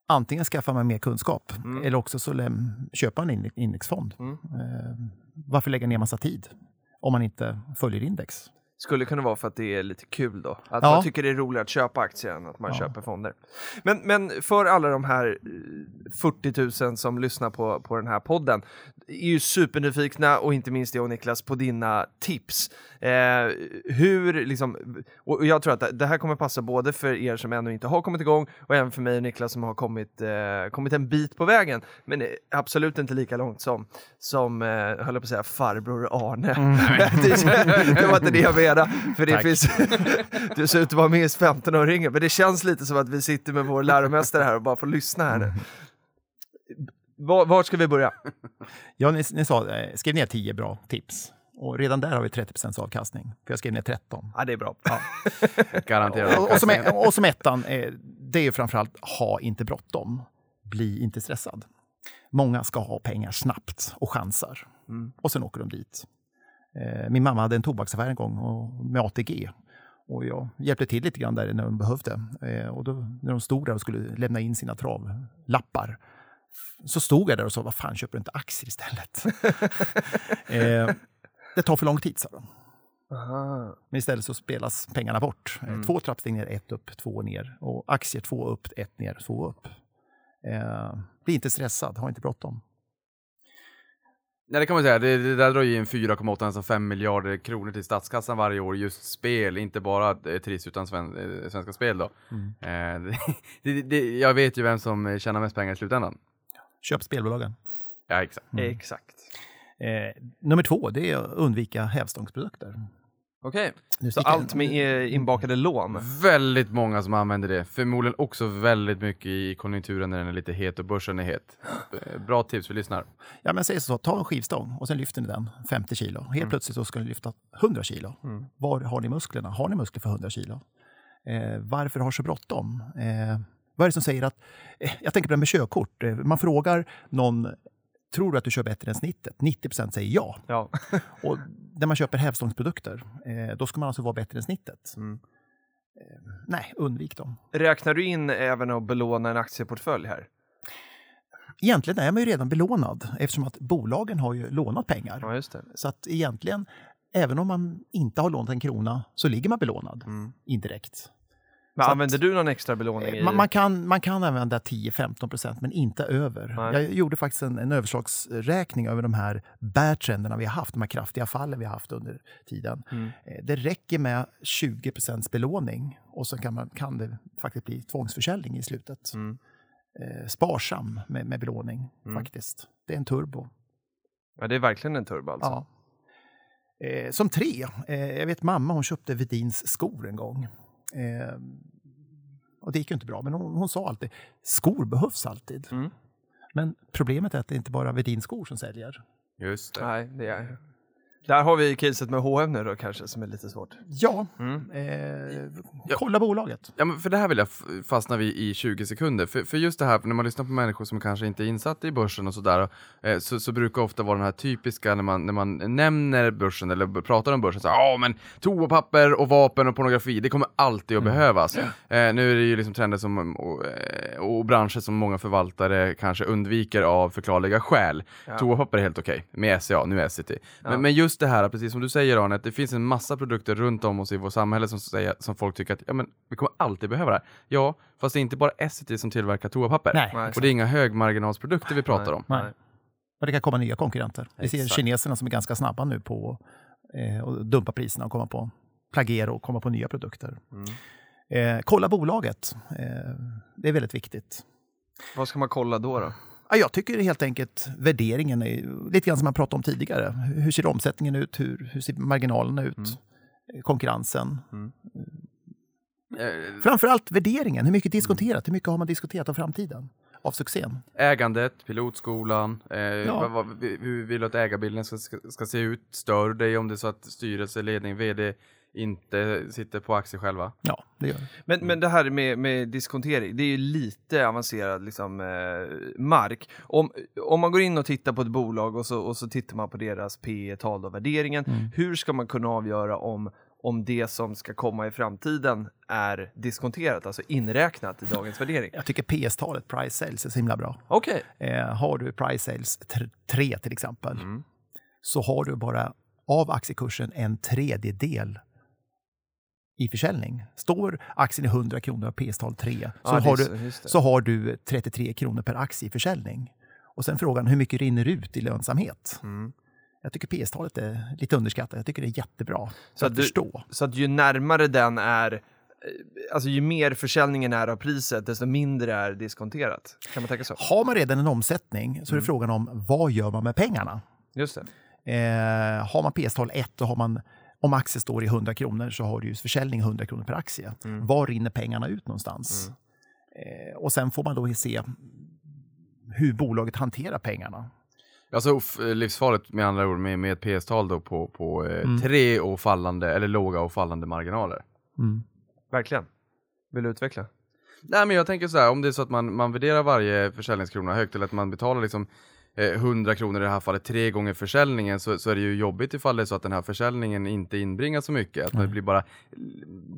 Antingen skaffar man mer kunskap Mm. eller också så läm- köpa en inde- indexfond. Mm. Eh, varför lägga ner massa tid om man inte följer index? Skulle kunna vara för att det är lite kul då. Att Ja. man tycker det är roligare att köpa aktier än att man Ja. köper fonder. Men, men för alla de här eh, 40 000 som lyssnar på, på den här podden är ju supernyfikna och inte minst jag och Niklas på dina tips. Eh, hur liksom, och jag tror att det- här kommer passa både för er som ännu inte har kommit igång och även för mig och Niklas som har kommit, eh, kommit en bit på vägen. Men eh, absolut inte lika långt som, som eh, höll jag på att säga, farbror Arne. det, det var inte det jag menade. För det Tack. finns, du ser ut att vara minst 15 år yngre, men det känns lite som att vi sitter med vår läromästare här och bara får lyssna här nu. Var, var ska vi börja? Ja, ni, ni sa, eh, skriv ner 10 bra tips. Och redan där har vi 30% avkastning. För jag skrev ner 13. Ja, det är bra. Garanterat. Och, och, som, och som ettan, eh, det är ju framförallt ha inte bråttom. Bli inte stressad. Många ska ha pengar snabbt och chansar. Och sen åker de dit. Eh, min mamma hade en tobaksaffär en gång och, med ATG. Och jag hjälpte till lite grann där när de behövde. Eh, och då, när de stod där och skulle lämna in sina travlappar så stod jag där och sa, vad fan köper du inte aktier istället? eh, det tar för lång tid, sa de. Men istället så spelas pengarna bort. Eh, Två trappsteg ner, ett upp, två ner. Och aktier två upp, ett ner, två upp. Eh, bli inte stressad, ha inte bråttom. Nej det kan man säga, det, det där drar ju in 4,8 nästan 5 miljarder kronor till statskassan varje år, just spel, inte bara eh, Triss utan sven, eh, Svenska Spel då. Eh, det, det, det, jag vet ju vem som tjänar mest pengar i slutändan. Köp spelbolagen. Ja exakt. Exakt. Eh, nummer två, det är att undvika hävstångsprodukter. Okej, Nu så allt med inbakade lån. Väldigt många som använder det, förmodligen också väldigt mycket i konjunkturen när den är lite het och börsen är het. Eh, Bra tips, vi lyssnar. Ja, men säg så, ta en skivstång och sen lyfter ni den 50 kilo. Helt plötsligt så ska ni lyfta 100 kilo. Var har ni musklerna? Har ni muskler för 100 kilo? Eh, varför har så bråttom? Eh, vad är det som säger att... Eh, jag tänker på det med körkort. Eh, man frågar någon, tror du att du kör bättre än snittet? 90% säger ja. Ja. Och när man köper hävstångsprodukter, eh, då ska man alltså vara bättre än snittet. Mm. Eh, nej, undvik dem. Räknar du in även att belåna en aktieportfölj här? Egentligen är man ju redan belånad eftersom att bolagen har ju lånat pengar. Ja, just det. Så att egentligen, även om man inte har lånat en krona så ligger man belånad Mm. indirekt. Men Så att- använder du någon extra belåning? I... Man, man, kan, man kan använda 10-15 procent, men inte över. Nej. Jag gjorde faktiskt en, en överslagsräkning över de här bärtrenderna vi har haft, de här kraftiga fallen vi har haft under tiden. Mm. Eh, Det räcker med 20 procents belåning och så kan, man, kan det faktiskt bli tvångsförsäljning i slutet. Mm. Eh, sparsam med, med belåning, Mm. faktiskt. Det är en turbo. Ja, det är verkligen en turbo alltså. Ja. Eh, som tre, eh, jag vet mamma hon köpte Vedins skor en gång. Eh, och det gick ju inte bra, men hon, hon sa alltid skor behövs alltid. Mm. Men problemet är att det inte bara är Vedins skor som säljer. Just det. Nej, det är... Där har vi caset med H&M nu då kanske, som är lite svårt. Ja, Mm. eh, kolla bolaget. Ja, men för det här vill jag fastna vid i 20 sekunder. För, för just det här, när man lyssnar på människor som kanske inte är insatta i börsen och sådär, eh, så, så brukar ofta vara den här typiska när man, när man nämner börsen eller pratar om börsen, så ja men toapapper och vapen och pornografi, det kommer alltid att behövas. Eh, nu är det ju liksom trender som, och, eh, och branscher som många förvaltare kanske undviker av förklarliga skäl. Ja. Toapapper är helt okej, med SCA, nu Essity. Men, Ja. men just det här, precis som du säger Arne, att det finns en massa produkter runt om oss i vårt samhälle som, säger, som folk tycker att ja, men, vi kommer alltid behöva det här. Ja, fast det är inte bara Essity som tillverkar toapapper. Nej, Nej. Och det är inga högmarginalsprodukter vi pratar Nej. om. Nej. Men det kan komma nya konkurrenter. Vi ser Exakt. kineserna som är ganska snabba nu på eh, att dumpa priserna och komma på plagera och komma på nya produkter. Mm. Eh, kolla bolaget. Eh, det är väldigt viktigt. Vad ska man kolla då? då? Ja, jag tycker helt enkelt värderingen är lite grann som man pratade om tidigare. Hur ser omsättningen ut? Hur, hur ser marginalerna ut? Eh, Konkurrensen. Eh, Framförallt värderingen. Hur mycket diskonterat? Hur mycket har man diskuterat av framtiden? Av succén? Ägandet, pilotskolan, eh, vad, vad, hur vill du att ägarbilden ska, ska, ska se ut? Stör dig om det är så att styrelse, ledning, vd inte sitter på aktier själva? Ja, det gör det. Men, men det här med, med diskontering, det är ju lite avancerad liksom, eh, mark. Om, om man går in och tittar på ett bolag och så, och så tittar man på deras P tal och värderingen, hur ska man kunna avgöra om, om det som ska komma i framtiden är diskonterat, alltså inräknat i dagens värdering? Jag tycker PS-talet, price sales, är så himla bra. Okej. Eh, har du price sales 3 till exempel, så har du bara av aktiekursen en tredjedel i försäljning. Står aktien i 100 kronor och PS-tal 3 så, är har du, så har du 33 kronor per aktie i försäljning. Och sen frågan hur mycket rinner ut i lönsamhet. Mm. Jag tycker PS-talet är lite underskattat. Jag tycker det är jättebra Så att du- förstå. Så att ju närmare den är, eh, alltså ju mer försäljningen är av priset, desto mindre är diskonterat. Kan man tänka så? Har man redan en omsättning så är Mm. det frågan om vad gör man med pengarna? Just det. Eh, har man PS-tal 1 då har man, om aktien står i 100 kronor så har du ju försäljning 100 kronor per aktie. Var rinner pengarna ut någonstans? Eh, och sen får man då se hur bolaget hanterar pengarna. Alltså f- livsfarligt med andra ord med, med ett PS-tal då på, på eh, Mm. tre och fallande, eller låga och fallande marginaler. Verkligen. Vill du utveckla? Nej men jag tänker så här, om det är så att man, man värderar varje försäljningskrona högt eller att man betalar liksom eh, 100 kronor i det här fallet tre gånger försäljningen så, så är det ju jobbigt ifall det är så att den här försäljningen inte inbringar så mycket. Att det blir bara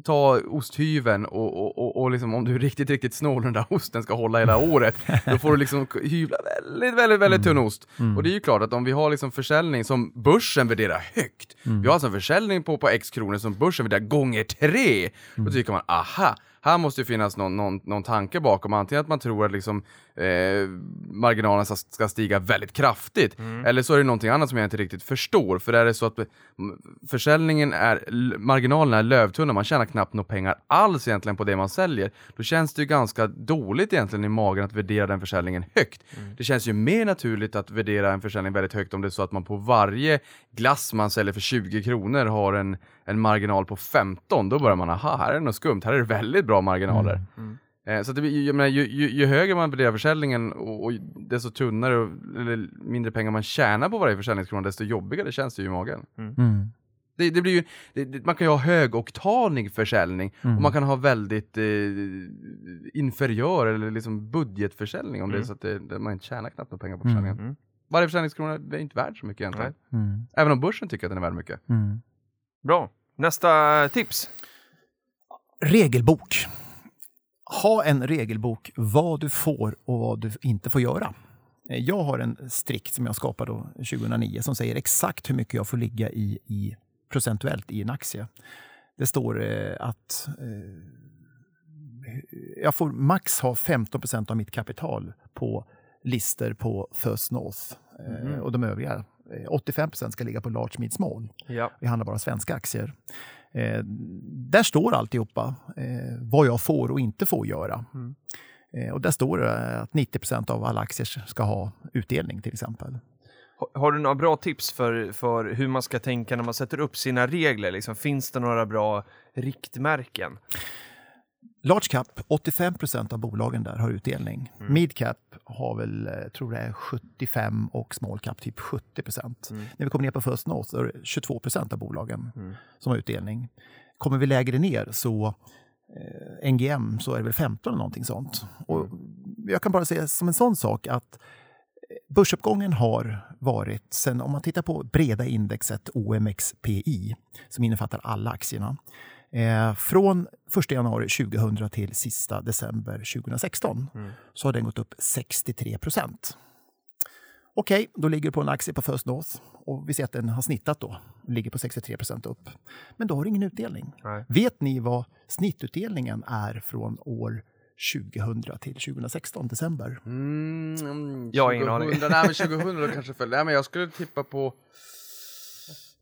ta osthyveln och, och, och, och liksom, om du är riktigt, riktigt snål den där osten ska hålla hela året, då får du liksom hyvla väldigt, väldigt, väldigt tunn ost. Och det är ju klart att om vi har liksom försäljning som börsen värderar högt, vi har alltså en försäljning på, på x kronor som börsen värderar gånger tre, då tycker man aha, här måste ju finnas någon, någon, någon tanke bakom. Antingen att man tror att liksom, eh, marginalerna ska, stiga väldigt kraftigt. Eller så är det någonting annat som jag inte riktigt förstår. För är det så att mm, försäljningen är, marginalerna är lövtunna, man tjänar knappt några pengar alls egentligen på det man säljer. Då känns det ju ganska dåligt egentligen i magen att värdera den försäljningen högt. Det känns ju mer naturligt att värdera en försäljning väldigt högt om det är så att man på varje glass man säljer för 20 kronor har en, en marginal på 15. Då börjar man, aha, här är det något skumt, här är det väldigt bra marginaler. Eh, Så att det, jag menar, ju, ju, ju högre man värderar försäljningen och, och desto tunnare och, eller mindre pengar man tjänar på varje försäljningskrona, desto jobbigare känns det ju i magen. Det, det blir ju, det, man kan ju ha högoktanig försäljning och man kan ha väldigt eh, inferiör eller liksom budgetförsäljning om det är så att man inte tjänar knappt några pengar på försäljningen. Mm. Varje försäljningskrona är inte värd så mycket egentligen. Mm. Även om börsen tycker att den är värd mycket. Mm. Bra. Nästa tips. Regelbok. Ha en regelbok vad du får och vad du inte får göra. Eh, Jag har en strikt som jag skapade då 2009 som säger exakt hur mycket jag får ligga i, i procentuellt i en aktie. Det står eh, att eh, jag får max ha 15% av mitt kapital på lister på First North eh, och de övriga. eh, 85% ska ligga på Large Mid Small. Ja. Vi handlar bara svenska aktier. Eh, där står alltihopa eh, vad jag får och inte får göra. Eh, och där står det att 90% av alla aktier ska ha utdelning till exempel. Ha- Har du några bra tips för, för hur man ska tänka när man sätter upp sina regler? Liksom, finns det några bra riktmärken? Large cap, 85% av bolagen där har utdelning. Mid cap har väl, eh, tror det är 75 och small cap typ 70% När vi kommer ner på First North så är det 22% av bolagen som har utdelning. Kommer vi lägre ner så eh, NGM så är det väl 15 eller någonting sånt. Och jag kan bara säga som en sån sak att eh, börsuppgången har varit, sen om man tittar på breda indexet OMXPI som innefattar alla aktierna, Eh, från 1 januari 2000 till sista december 2016 så har den gått upp 63 procent. Okej, då ligger du på en aktie på First North och vi ser att den har snittat då, ligger på 63 procent upp. Men då har du ingen utdelning. Nej. Vet ni vad snittutdelningen är från år 2000 till 2016, december? Mm, Jag har ingen aning. 2000, Nej men 2000 då kanske föll. Nej men jag skulle tippa på Nej, det är lite-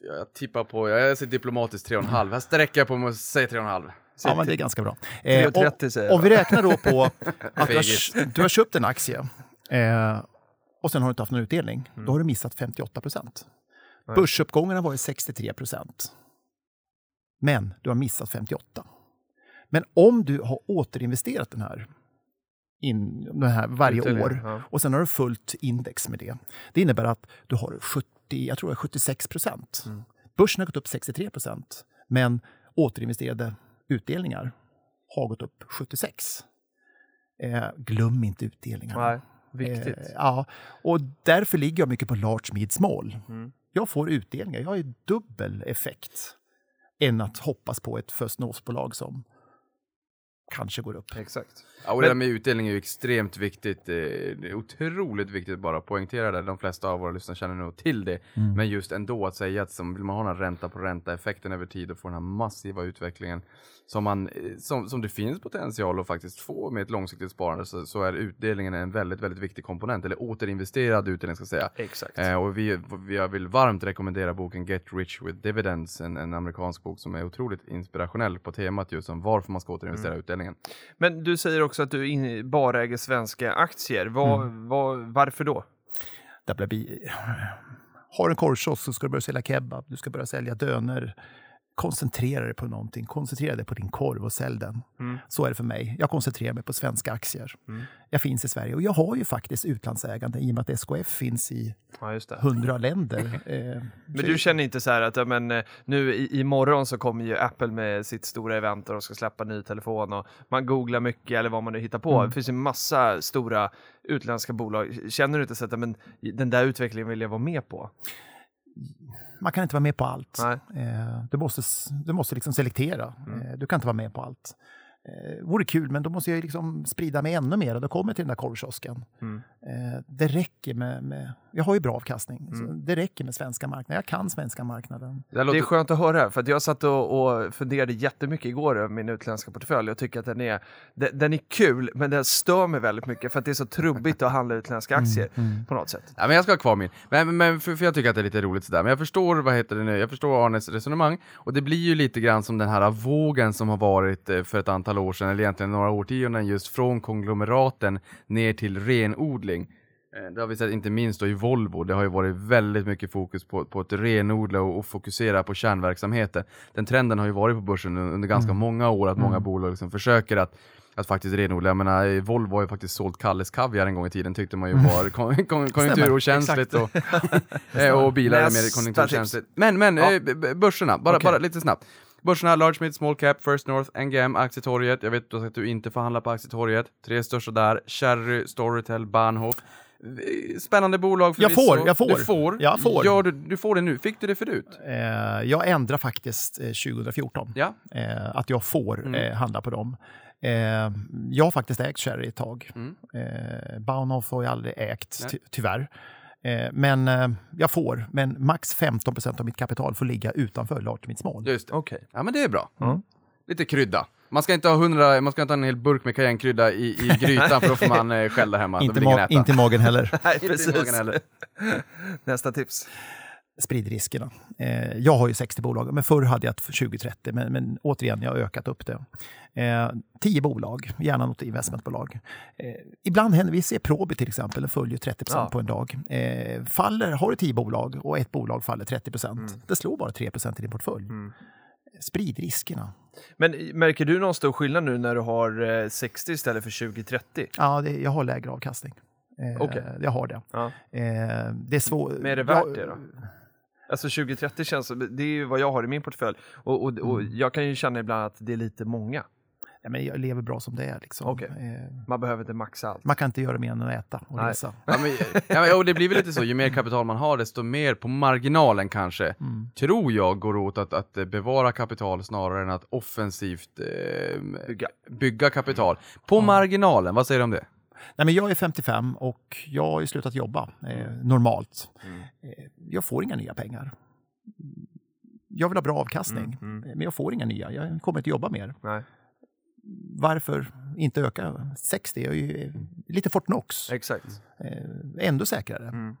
Jag tippar på, jag är så diplomatiskt 3,5. Här sträcker jag på mig och säger 3,5. Ja, men det är ganska bra. Eh, 3,30 säger jag. om vi räknar då på att du har, du har köpt en aktie eh, och sen har du inte haft någon utdelning. Då har du missat 58 procent. Börsuppgången har varit 63 procent. Men du har missat 58. Men om du har återinvesterat den här, in, den här varje år ja. och sen har du fullt index med det. Det innebär att du har 70, jag tror det är 76 procent. Mm. Börsen har gått upp 63 procent, men återinvesterade utdelningar har gått upp 76. Eh, glöm inte utdelningarna. Nej, viktigt. Eh, ja, och därför ligger jag mycket på large, mid, small. Mm. Jag får utdelningar. Jag har ju dubbel effekt än att hoppas på ett First North-bolag som kanske går upp. Exakt. Ja, och det där med utdelning är ju extremt viktigt. Eh, Det är otroligt viktigt att bara poängtera det. De flesta av våra lyssnare känner nog till det. Men just ändå att säga att som, vill man ha den här ränta på ränta effekten över tid och få den här massiva utvecklingen som, man, eh, som, som det finns potential att faktiskt få med ett långsiktigt sparande så, så är utdelningen en väldigt, väldigt viktig komponent. Eller återinvesterad utdelning ska jag säga. Exakt. Eh, och vi, vi, jag vill varmt rekommendera boken Get Rich with Dividends, en, en amerikansk bok som är otroligt inspirationell på temat just om varför man ska återinvestera utdelningen. Men du säger också att du in, bara äger svenska aktier. Vad, Mm. vad, varför då? Där blir. Har en korvkiosk så ska du börja sälja kebab, du ska börja sälja döner. Koncentrera dig på någonting. Koncentrera dig på din korv och sälj den. Mm. Så är det för mig. Jag koncentrerar mig på svenska aktier. Jag finns i Sverige och jag har ju faktiskt utlandsägande i och med att SKF finns i Ja, hundra länder. Eh, Men du känner inte så här att ja, men, eh, nu i, imorgon så kommer ju Apple med sitt stora event där de ska släppa ny telefon och man googlar mycket eller vad man nu hittar på. Det finns ju massa stora utländska bolag. Känner du inte så att ja, men, den där utvecklingen vill jag vara med på? Man kan inte vara med på allt. Nej. Eh, du måste, du måste liksom selektera. Eh, du kan inte vara med på allt. Eh, vore kul, men då måste jag liksom sprida mig ännu mer. och Då kommer jag till den där korvkiosken. Eh, det räcker med, med... Jag har ju bra avkastning. Så det räcker med svenska marknaden. Jag kan svenska marknaden. Det här Det låter, är skönt att höra, för att jag satt och, och funderade jättemycket igår över min utländska portfölj. Jag tycker att den är, den, den är kul, men den stör mig väldigt mycket för att det är så trubbigt att handla utländska aktier på något sätt. Ja, men jag ska ha kvar min. Men, men- men för, för jag tycker att det är lite roligt sådär. Men jag förstår, vad heter det nu, jag förstår Arnes resonemang. Och det blir ju lite grann som den här vågen som har varit eh, för ett antal år sedan, eller egentligen några årtionden, just från konglomeraten ner till renodling. Eh, Det har vi sett inte minst i Volvo, det har ju varit väldigt mycket fokus på, på att renodla och, och fokusera på kärnverksamheten. Den trenden har ju varit på börsen un- under ganska många år, att många bolag liksom försöker att att faktiskt renodla. Jag menar, Volvo har ju faktiskt sålt Kalles Kaviar en gång i tiden, tyckte man ju var kon, kon, konjunkturokänsligt och, eh, och bilar är mer konjunkturkänsligt. Men, men, Ja. eh, börserna, bara, Okej. bara lite snabbt. Börserna, Large Mid, Small Cap, First North, NGM, Aktietorget. Jag vet att du inte får handla på Aktietorget. Tre största där, Cherry, Storytel, Bahnhof. Eh, Spännande bolag Jag förvisso. får, jag får. Du får. Jag får. Ja, du, du får det nu. Fick du det förut? Eh, jag ändrar faktiskt eh, 2014 Ja. eh, att jag får Mm. eh, handla på dem. Eh, jag har faktiskt ägt Cherry ett tag. Mm. Eh, Bahnhof har jag aldrig ägt, ty tyvärr. Eh, men eh, jag får, men max 15% av mitt kapital får ligga utanför Large Mid Small. Just det. Okej. Ja, men det är bra. Mm. Lite krydda. Man ska inte ha hundra, man ska inte ha en hel burk med cayennekrydda i, i grytan för då får man eh, skäll där hemma. inte, ma- äta. inte magen heller. Nej, precis. magen heller. Nästa tips. Sprid riskerna. Eh, jag har ju 60 bolag, men förr hade jag 20-30. Men, men återigen, jag har ökat upp det. Eh, 10 bolag, gärna något investmentbolag. Eh, ibland händer, vi ser Probi till exempel, den följer 30 Ja. på en dag. Eh, faller, har du 10 bolag och ett bolag faller 30 Mm. det slår bara 3% i din portfölj. Sprid riskerna. Men i- märker du någon stor skillnad nu när du har eh, 60 istället för 20-30? Ja, det, jag har lägre avkastning. Eh, Okej. Jag har det. Ja. Eh, det är svårt. Men är det värt det då? Alltså 20-30 känns det är ju vad jag har i min portfölj. Och, och, och Mm. jag kan ju känna ibland att det är lite många. Ja, men jag lever bra som det är. Liksom. Okej. Eh, Man behöver inte maxa allt. man kan inte göra mer än att äta och Nej. resa. Ja, men, ja, men, och det blir väl lite så, ju mer kapital man har desto mer på marginalen kanske, Mm. tror jag går åt att, att bevara kapital snarare än att offensivt eh, Bygga. bygga kapital. På marginalen, vad säger du om det? Nej, men jag är 55 och jag har slutat jobba eh, normalt. Eh, jag får inga nya pengar. Jag vill ha bra avkastning, Mm, eh, men jag får inga nya. Jag kommer inte jobba mer. Nej, Varför inte öka? 60 är ju lite Fortnox. exakt. Eh, ändå säkrare. Mm.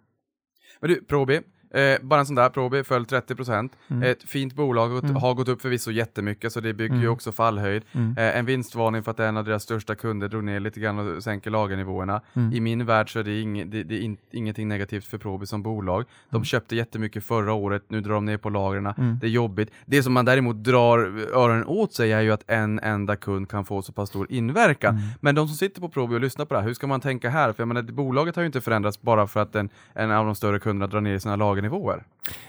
Men du, Probi, eh, bara en sån där, Probi föll 30%. Mm. Ett fint bolag, gått- har gått upp förvisso jättemycket, så det bygger ju Mm. också fallhöjd. Mm. Eh, en vinstvarning för att en av deras största kunder drog ner lite grann och sänker lagernivåerna. Mm. I min värld så är det, ing, det, det är in, ingenting negativt för Probi som bolag. De köpte jättemycket förra året, nu drar de ner på lagren. Mm. Det är jobbigt. Det som man däremot drar öronen åt sig är ju att en enda kund kan få så pass stor inverkan. Mm. Men de som sitter på Probi och lyssnar på det här, hur ska man tänka här? För jag menar, bolaget har ju inte förändrats bara för att en, en av de större kunderna drar ner sina lagernivåer.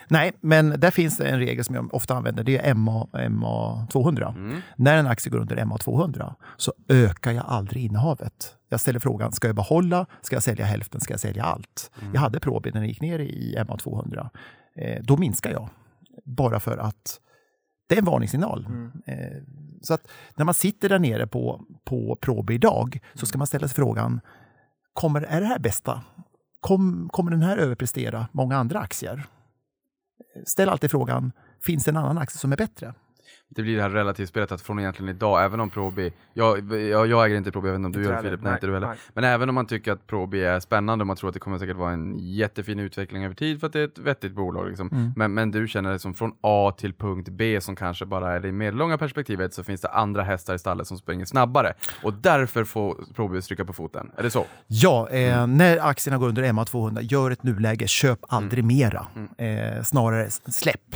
Nej, men där finns det en regel som jag ofta använder. Det är MA, MA 200. Mm. När en aktie går under MA 200 så ökar jag aldrig innehavet. Jag ställer frågan, ska jag behålla? Ska jag sälja hälften? Ska jag sälja allt? Jag hade Probi när den gick ner i MA 200. Eh, då minskar jag. Bara för att det är en varningssignal. Eh, så att när man sitter där nere på, på Probi idag så ska man ställa sig frågan, kommer, är det här bästa? Kom, kommer den här överprestera många andra aktier? Ställ alltid frågan, finns det en annan aktie som är bättre? Det blir det här relativt spelet att från egentligen idag, även om Probi, jag, jag, jag äger inte Probi, jag vet inte om du gör det Filip, nej inte du heller. Men även om man tycker att Probi är spännande och man tror att det kommer säkert vara en jättefin utveckling över tid för att det är ett vettigt bolag liksom. Mm. Men, men du känner det som från A till punkt B som kanske bara är det medellånga perspektivet så finns det andra hästar i stallet som springer snabbare. Och därför får Probi stryka på foten. Är det så? Ja, eh, när aktierna går under MA 200, gör ett nuläge, köp aldrig mera. Eh, snarare släpp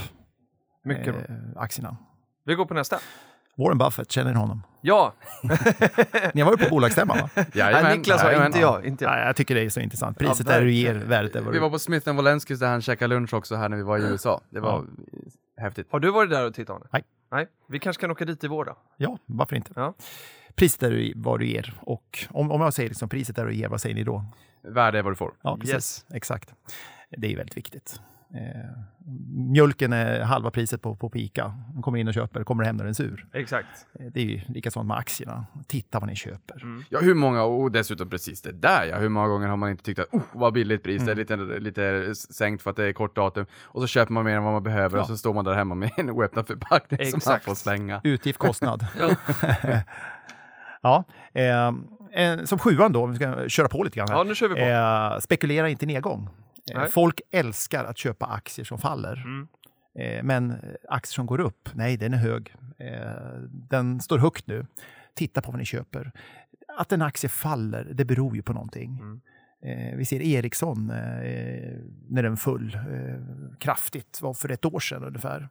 Mycket eh, aktierna. Vi går på nästa. Warren Buffett, känner ni honom? Ja, Ni har varit på bolagsstämman va? Nej, Niklas jajamän. inte jag. Inte jag. Ja, jag tycker det är så intressant. Priset Ja, är du ger, värdet är vad Vi var på Smith Wolenskis där han käkade lunch också här när vi var i USA. Det var häftigt. Har du varit där och tittat? Nej. Nej. Vi kanske kan åka dit i vår då? Ja, varför inte? Ja. Priset är du, vad du ger. Och om, om jag säger liksom priset är du ger, vad säger ni då? Värde är vad du får. Ja, precis. Yes. Exakt. Det är väldigt viktigt. Eh, mjölken är halva priset på, på Ica. De kommer in och köper, kommer hem när den är sur. Exakt. Eh, Det är ju likadant med aktierna. Titta vad ni köper. Mm. Ja, hur många, och dessutom precis det där ja, hur många gånger har man inte tyckt att oh, vad billigt pris, det är lite, lite sänkt för att det är kort datum, och så köper man mer än vad man behöver Ja. och så står man där hemma med en oöppnad förpackning som man Exakt. får slänga. Utgift, kostnad. ja. Eh, som sjuan då, om vi ska köra på lite grann här. Ja, nu kör vi på. Eh, spekulera inte nedgång. Eh, Nej. folk älskar att köpa aktier som faller. Mm. Eh, men eh, aktier som går upp, nej den är hög. Den står högt nu. Titta på vad ni köper. Att en aktie faller, det beror ju på någonting. Mm. Vi ser Ericsson när den föll kraftigt, var för ett år sedan ungefär.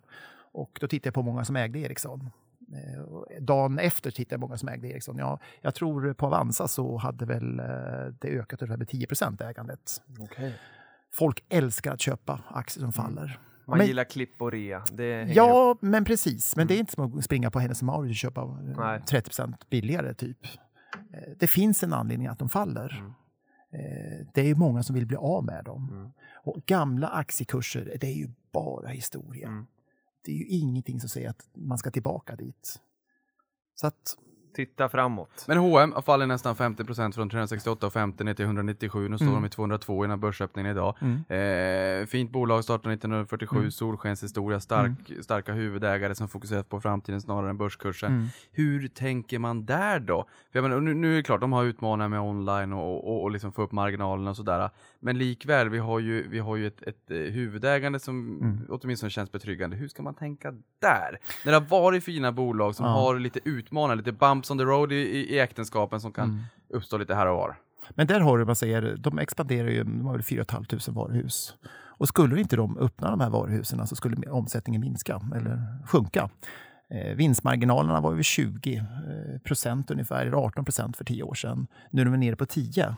Och då tittade jag på många som ägde Ericsson. Dagen efter tittade jag på många som ägde Ericsson. Ja, jag tror på Avanza så hade väl det ökat ungefär med 10 ägandet. Okej. Folk älskar att köpa aktier som faller. Man Men- gillar klipp och rea. Ja, men precis. Men det är inte som att springa på Hennes Mauritz och köpa eh, Nej. 30% billigare typ. Eh, Det finns en anledning att de faller. Mm. Eh, Det är ju många som vill bli av med dem. Mm. Och gamla aktiekurser, det är ju bara historia. Mm. Det är ju ingenting som säger att man ska tillbaka dit. Så att, Titta framåt. Men H&M fallit nästan 50% från 368,50 ner till 197. Nu står Mm. de i 202 innan börsöppningen idag. mm. Eh, fint bolag startade 1947, Mm. solskenshistoria, stark, starka huvudägare som fokuserat på framtiden snarare än börskursen. Mm. Hur tänker man där då? För jag menar, nu, nu är det klart, de har utmaningar med online och, och, och liksom få upp marginalerna och sådär. Men likväl, vi har ju, vi har ju ett, ett eh, huvudägande som Mm. åtminstone känns betryggande. Hur ska man tänka där? När det har varit fina bolag som Ja. har lite utmaningar, lite bumps on the road i, i, i äktenskapen som kan Mm. uppstå lite här och var. Men där har du, man säger, de expanderar ju, de har väl 4 500 varuhus. Och skulle inte de öppna de här varuhusen så skulle omsättningen minska eller sjunka. Eh, vinstmarginalerna var över 20 eh, procent ungefär, eller 18 procent för tio år sedan. Nu är de nere på 10.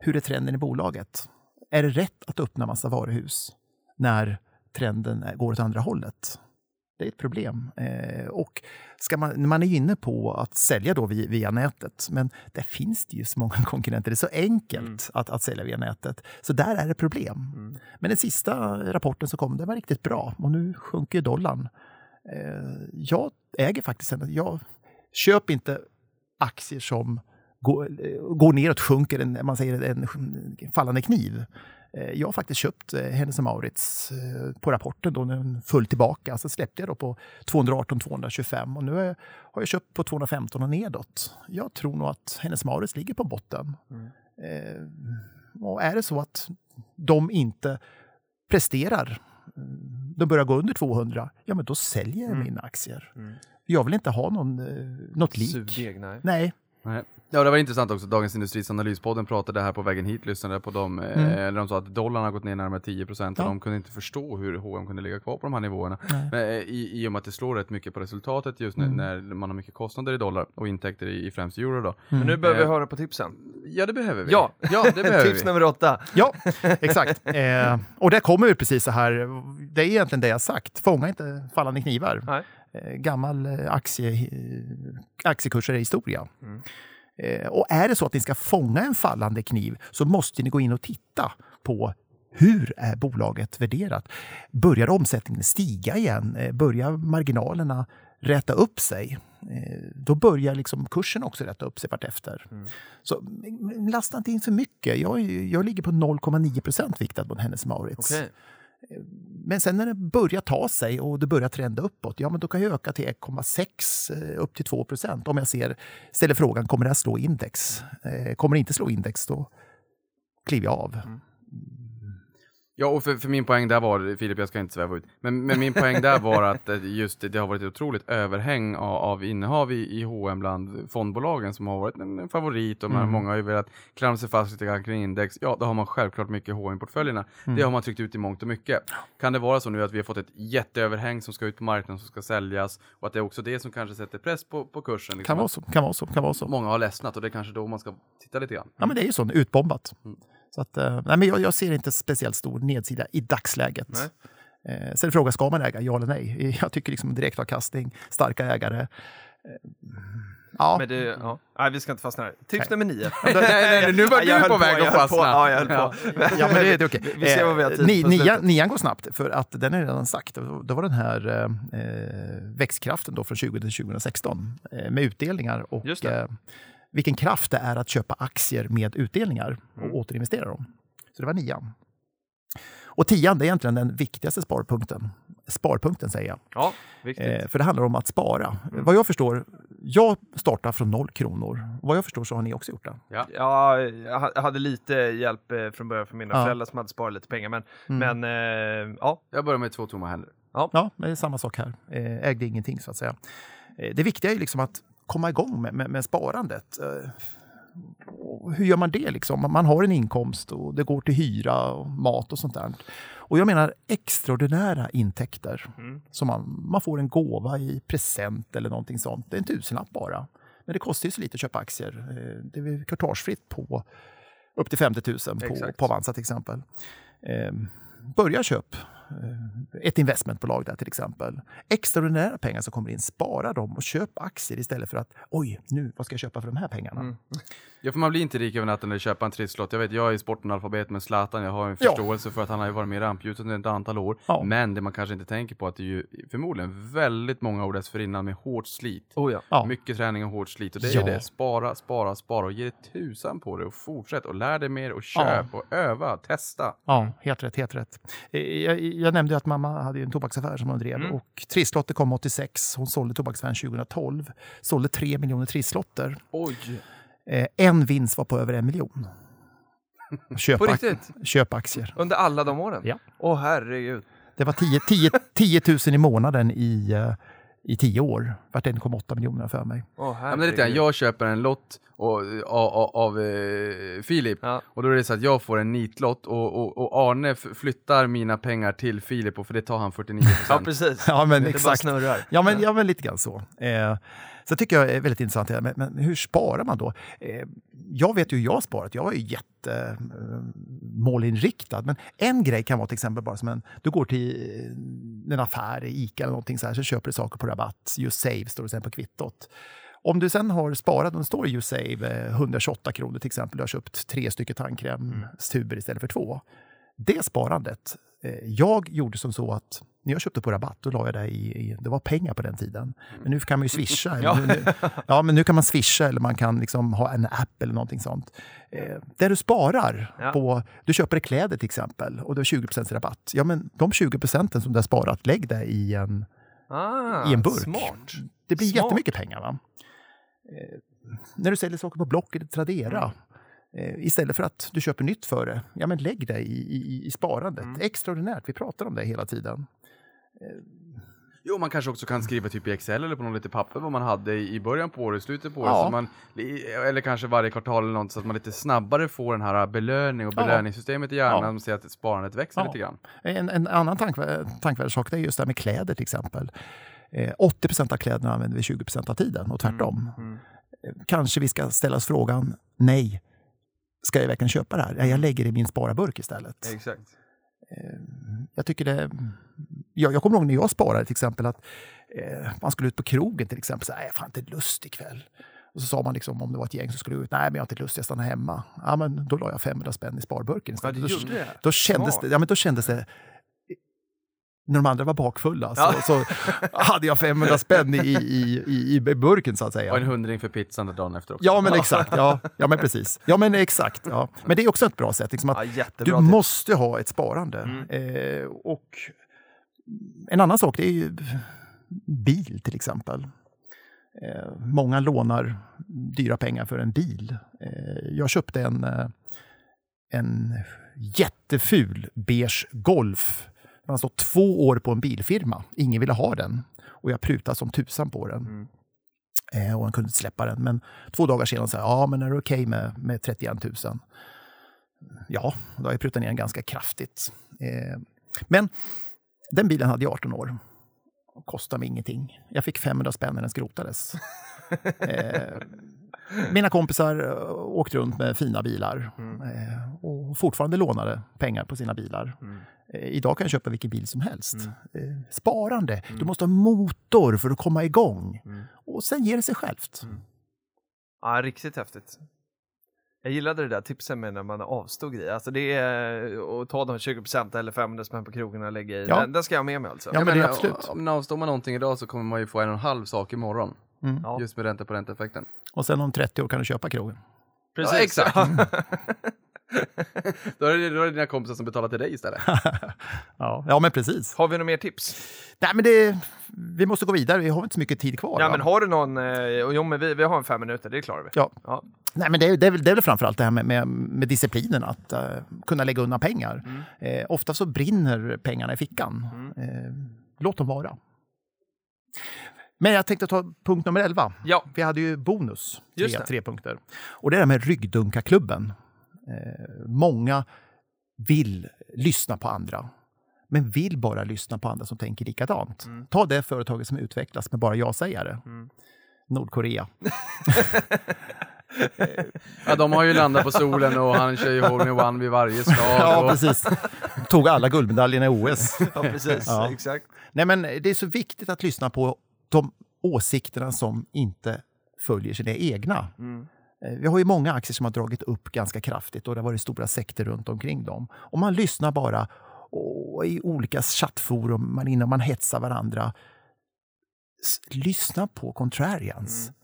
Hur är trenden i bolaget? Är det rätt att öppna massa varuhus när trenden går åt andra hållet? Det är ett problem. Eh, och ska man, man är inne på att sälja då via, via nätet, men där finns det ju så många konkurrenter. Det är så enkelt Mm. att, att sälja via nätet. Så där är det problem. Mm. Men den sista rapporten som kom, den var riktigt bra och nu sjunker ju dollarn. Eh, jag äger faktiskt en, jag köper inte aktier som går, går neråt, sjunker, en, man säger en fallande kniv. Eh, Jag har faktiskt köpt eh, Hennes & Mauritz eh, på rapporten då när den föll tillbaka. Så släppte jag då på 218-225 och nu har jag, köpt på 215 och nedåt. Jag tror nog att Hennes & Mauritz ligger på botten. Mm. Och är det så att de inte presterar, mm, de börjar gå under 200, ja men då säljer jag Mm. mina aktier. Mm. Jag vill inte ha någon, något lik. Surdeg, nej. Nej, Nej. Ja, det var intressant också. Dagens Industris analyspodden pratade här på vägen hit, lyssnade på dem. Mm. Eh, där de sa att dollarn har gått ner närmare 10 procent och Ja. de kunde inte förstå hur H&M kunde ligga kvar på de här nivåerna. Men, eh, i, I och med att det slår rätt mycket på resultatet just när, Mm. när man har mycket kostnader i dollar och intäkter i, i främst euro då. Men nu behöver vi Eh, höra på tipsen. Ja, det behöver vi. Ja. ja det behöver Tips vi. nummer åtta. Ja, exakt. Eh, och det kommer ju precis så här. Det är egentligen det jag sagt. Fånga inte fallande knivar. Nej. Eh, gammal eh, aktie, aktiekurser är historia. Mm. Eh, och är det så att ni ska fånga en fallande kniv så måste ni gå in och titta på hur är bolaget värderat? Börjar omsättningen stiga igen? Eh, Börjar marginalerna räta upp sig? Eh, Då börjar liksom kursen också rätta upp sig vartefter. Mm. Så mm, lasta inte in för mycket. Jag, jag ligger på 0,9 procent viktad mot Hennes Mauritz. Okej. Men sen när det börjar ta sig och det börjar trenda uppåt, ja men då kan jag öka till 1,6 eh, upp till 2 procent. Om jag ser, ställer frågan, kommer det här slå index? Eh, kommer det inte slå index, då kliver jag av. Mm. Ja, och för, för min poäng där var, Filip jag ska inte sväva ut, men, men min poäng där var att eh, just det, har varit ett otroligt överhäng av, av innehav i, i H&M bland fondbolagen som har varit en, favorit och Mm. många har ju velat klamra sig fast lite grann kring index. Ja, då har man självklart mycket H&M portföljerna Mm. Det har man tryckt ut i mångt och mycket. Kan det vara så nu att vi har fått ett jätteöverhäng som ska ut på marknaden som ska säljas och att det är också det som kanske sätter press på, på kursen? liksom Kan vara så, kan vara så, kan vara så. Många har ledsnat och det är kanske då man ska titta lite grann. Ja men det är ju så, utbombat. Mm. Så att, eh, nej, men jag, jag ser inte speciellt stor nedsida i dagsläget. Nej. Eh, sen frågan, ska man äga? Ja eller nej? Jag tycker liksom direktavkastning, starka ägare. Eh, ja, Men det, ja. Nej, vi ska inte fastna här. Tips Nej. nummer nio. nej, nej, nu var du på väg att fastna. På. Ja, jag höll på. Ja, men det, det är okej. Vi ser vad vi har tid ni, på nian, går snabbt, för att den är redan sagt. Det var den här eh, eh, växtkraften då från 20 till 2016 eh, med utdelningar och eh, vilken kraft det är att köpa aktier med utdelningar och Mm. återinvestera dem. Så det var nian. Och tian, det är egentligen den viktigaste sparpunkten. Sparpunkten säger jag. Ja, viktigt. Eh, för det handlar om att spara. Mm. Vad jag förstår, jag startar från noll kronor. Vad jag förstår så har ni också gjort det. Ja, jag ha- hade lite hjälp eh, från början från mina Ja. föräldrar som hade sparat lite pengar. Men, Mm. men eh, ja, Jag börjar med två tomma händer. Ja, det är samma sak här. Eh, Ägde ingenting så att säga. Eh, Det viktiga är ju liksom att komma igång med, med, med sparandet. Eh, hur gör man det? Liksom? Man har en inkomst och det går till hyra, och mat och sånt där. Och jag menar extraordinära intäkter. Som man, man får en gåva i present eller någonting sånt. Det är en tusenlapp bara. Men det kostar ju så lite att köpa aktier. Eh, Det är kvartalsfritt på upp till 50 000 på, Exakt. på Avanza till exempel. Eh, börja köp ett investmentbolag där till exempel. Extraordinära pengar som kommer in, spara dem och köp aktier istället för att oj, nu, vad ska jag köpa för de här pengarna? Mm. Ja, för man blir inte rik över natten när du köper en trisslott. Jag vet, jag är sportanalfabet med Zlatan, jag har en Ja. förståelse för att han har varit med i rampljuset under ett antal år. Ja. Men det man kanske inte tänker på att det är ju förmodligen väldigt många år dessförinnan med hårt slit. Oh ja. Ja. Mycket träning och hårt slit. Och det är Ja. det, spara, spara, spara och ge dig tusan på det och fortsätt och lär dig mer och köp och öva, testa. Ja, helt rätt. Helt rätt. Eh, Jag, jag nämnde att mamma hade en tobaksaffär som hon drev och trisslotter kom 86. Hon sålde tobaksaffären 2012. Sålde 3 miljoner trisslotter. Oj! Eh, en vinst var på över en miljon. Köp, köp aktier. Under alla de åren? Ja. Åh herregud. Det var 10, 10, 10 000 i månaden i, eh, i tio år. Vart 1,8 miljoner för mig. Åh Ja, men det är lite grann, jag köper en lott och, av, av, eh, Filip Ja. och då är det så att jag får en nitlott och, och, och Arne flyttar mina pengar till Filip och för det tar han 49 Ja, precis. Ja, men det bara exakt. snurrar. Ja, men, ja, men lite grann så. Eh, så tycker jag är väldigt intressant. Men, men hur sparar man då? Eh, jag vet ju hur jag har sparat. Jag är jättemålinriktad. Eh, men en grej kan vara till exempel bara som en... Du går till en affär, Ica eller någonting så här, så köper du saker på rabatt. Just save står det sen på kvittot. Om du sen har sparat, och det står ju save 128 kronor till exempel, du har köpt tre stycken tandkrämstuber istället för två. Det sparandet, eh, jag gjorde som så att när jag köpte på rabatt, då la jag det i, i det var pengar på den tiden. Men nu kan man ju swisha. Ja. nu, nu, ja, men nu kan man swisha eller man kan liksom ha en app eller någonting sånt. Eh, där du sparar Ja. på, du köper kläder till exempel och du har 20 rabatt. Ja, men de 20 procenten som du har sparat, lägg det i en, Ah, i en burk. Smart. Det blir Smart. jättemycket pengar. Va? Eh, när du säljer saker på Blocket eller Tradera, eh, istället för att du köper nytt för det, ja men lägg det i, i, i sparandet. Extraordinärt, vi pratar om det hela tiden. Jo, man kanske också kan skriva typ i Excel eller på något litet papper vad man hade i början på året, slutet på året. Ja. Så man, eller kanske varje kvartal eller något så att man lite snabbare får den här belöning och belöningssystemet i hjärnan. Ja. Man ser att sparandet växer Ja. lite grann. En, en annan tankvärd, tankvärd sak det är just det här med kläder till exempel. Eh, 80% av kläderna använder vi 20% av tiden och tvärtom. Eh, Kanske vi ska ställa oss frågan, nej, ska jag verkligen köpa det här? Ja, jag lägger det i min spararburk istället. Exakt. Jag tycker det... Jag, jag kommer ihåg när jag sparade till exempel att eh, man skulle ut på krogen till exempel. Så, här, jag har inte lust ikväll. Och så sa man liksom om det var ett gäng som skulle ut. Nej, men jag har inte lust, jag stannar hemma. Ja, men då la jag 500 spänn i sparburken Ja, istället. du då, då, kändes Smart. det, ja, men då kändes det... När de andra var bakfulla Ja. så, så hade jag 500 spänn i, i, i, i burken så att säga. Och en hundring för pizzan dagen efter också. Ja, men exakt. Ja, ja men precis. Ja, men exakt. Ja. Men det är också ett bra sätt. Liksom att Ja, du tips. Mm. måste ha ett sparande. Eh, och en annan sak det är ju bil till exempel. Eh, många lånar dyra pengar för en bil. Eh, jag köpte en, eh, en jätteful beige Golf. Den har stått två år på en bilfirma. Ingen ville ha den. Och jag prutade som tusan på den. Eh, och han kunde inte släppa den. Men två dagar senare sa ja men är det okej med, med 31 000? Ja, då har jag prutat ner den ganska kraftigt. Eh, men den bilen hade jag 18 år. Och kostade mig ingenting. Jag fick 500 spänn när den skrotades. eh, mina kompisar eh, åkte runt med fina bilar eh, och fortfarande lånade pengar på sina bilar. Eh, idag kan jag köpa vilken bil som helst. Eh, sparande. Du måste ha motor för att komma igång. Och sen ger det sig självt. Ja, riktigt häftigt. Jag gillade det där tipset med när man avstod grejer. Alltså det är att ta de 20% eller 500 spänn på krogen och lägga i. Ja. Den, den ska jag ha med mig alltså. Ja, men det är men, absolut. Om man avstår man någonting idag så kommer man ju få en och en halv sak imorgon. Ja. Just med ränta på ränta-effekten. Och sen om 30 år kan du köpa krogen. Precis. Ja, exakt. Då är, det, då är det dina kompisar som betalar till dig istället. Ja, ja men precis. Har vi några mer tips? Nej, men det, vi måste gå vidare, vi har inte så mycket tid kvar. Ja, va? men har du någon? Eh, jo, men vi, vi har en fem minuter, det klarar vi. Ja. Ja. Nej, men det, är, det, är väl, det är väl framförallt det här med, med, med disciplinen, att eh, kunna lägga undan pengar. Mm. Eh, ofta så brinner pengarna i fickan. Eh, låt dem vara. Men jag tänkte ta punkt nummer 11. Ja. Vi hade ju bonus, tre, Just det. tre punkter. Och det är det här med ryggdunkarklubben. Eh, många vill lyssna på andra, men vill bara lyssna på andra som tänker likadant. Mm. Ta det företaget som utvecklas med bara jag-sägare. Nordkorea. Ja, de har ju landat på solen och han kör ju hole one vid varje slag. Ja, och, precis. Tog alla guldmedaljerna i OS. Ja, precis. Ja. Exakt. Nej, men det är så viktigt att lyssna på de åsikterna som inte följer sina egna. Mm. Eh, Vi har ju många aktier som har dragit upp ganska kraftigt och det har varit stora sekter runt omkring dem. Och man lyssnar bara och i olika chattforum, man, innan man hetsar varandra. Lyssna på contrarians Mm.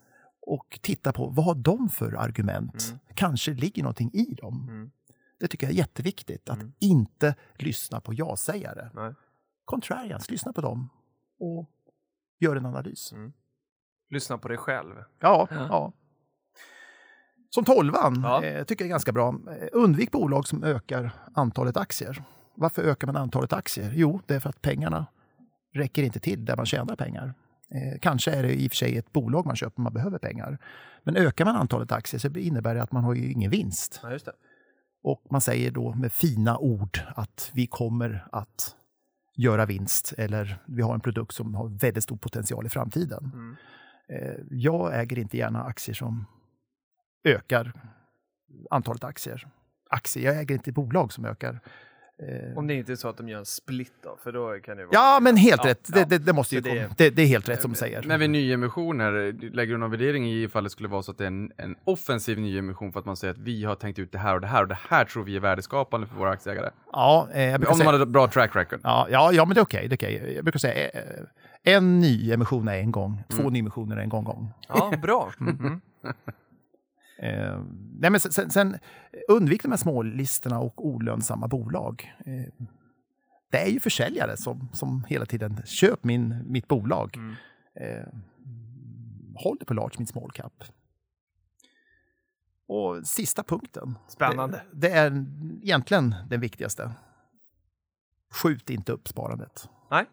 och titta på vad har de för argument. Mm. Kanske ligger någonting i dem. Mm. Det tycker jag är jätteviktigt, att Mm. inte lyssna på ja-sägare. Contrarians, lyssna på dem och gör en analys. Lyssna på dig själv. Ja, Ja. ja. Som tolvan Ja. eh, tycker jag är ganska bra. Eh, Undvik bolag som ökar antalet aktier. Varför ökar man antalet aktier? Jo, det är för att pengarna räcker inte till där man tjänar pengar. Eh, kanske är det i och för sig ett bolag man köper man behöver pengar. Men ökar man antalet aktier så innebär det att man har ju ingen vinst. Ja, just det. Och man säger då med fina ord att vi kommer att göra vinst eller vi har en produkt som har väldigt stor potential i framtiden. Mm. Eh, Jag äger inte gärna aktier som ökar antalet aktier. aktier. Jag äger inte bolag som ökar. Eh, Om det inte är så att de gör en split då, för då kan det vara... Ja, men helt Ja, rätt. ja. Det, det, det måste ju det- komma. Det, det är helt rätt som du säger. Men vid nyemissioner, lägger du någon värdering i ifall det skulle vara så att det är en, en offensiv nyemission för att man säger att vi har tänkt ut det här och det här och det här tror vi är värdeskapande för våra aktieägare? Ja, eh, jag brukar Om de säga, hade ett bra track record. ja, ja, ja, men det är okej. det är okej. Jag brukar säga eh, en nyemission är en gång, två nyemissioner är en gång gång. Ja, bra. Mm. Eh, nej, men sen, sen, undvik de här smålistorna och olönsamma bolag. Eh, det är ju försäljare som, som hela tiden köp min, mitt bolag. Mm. Eh, håll det på large mid small cap. Och sista punkten. Spännande. Det, det är egentligen den viktigaste. Skjut inte upp sparandet. Nej.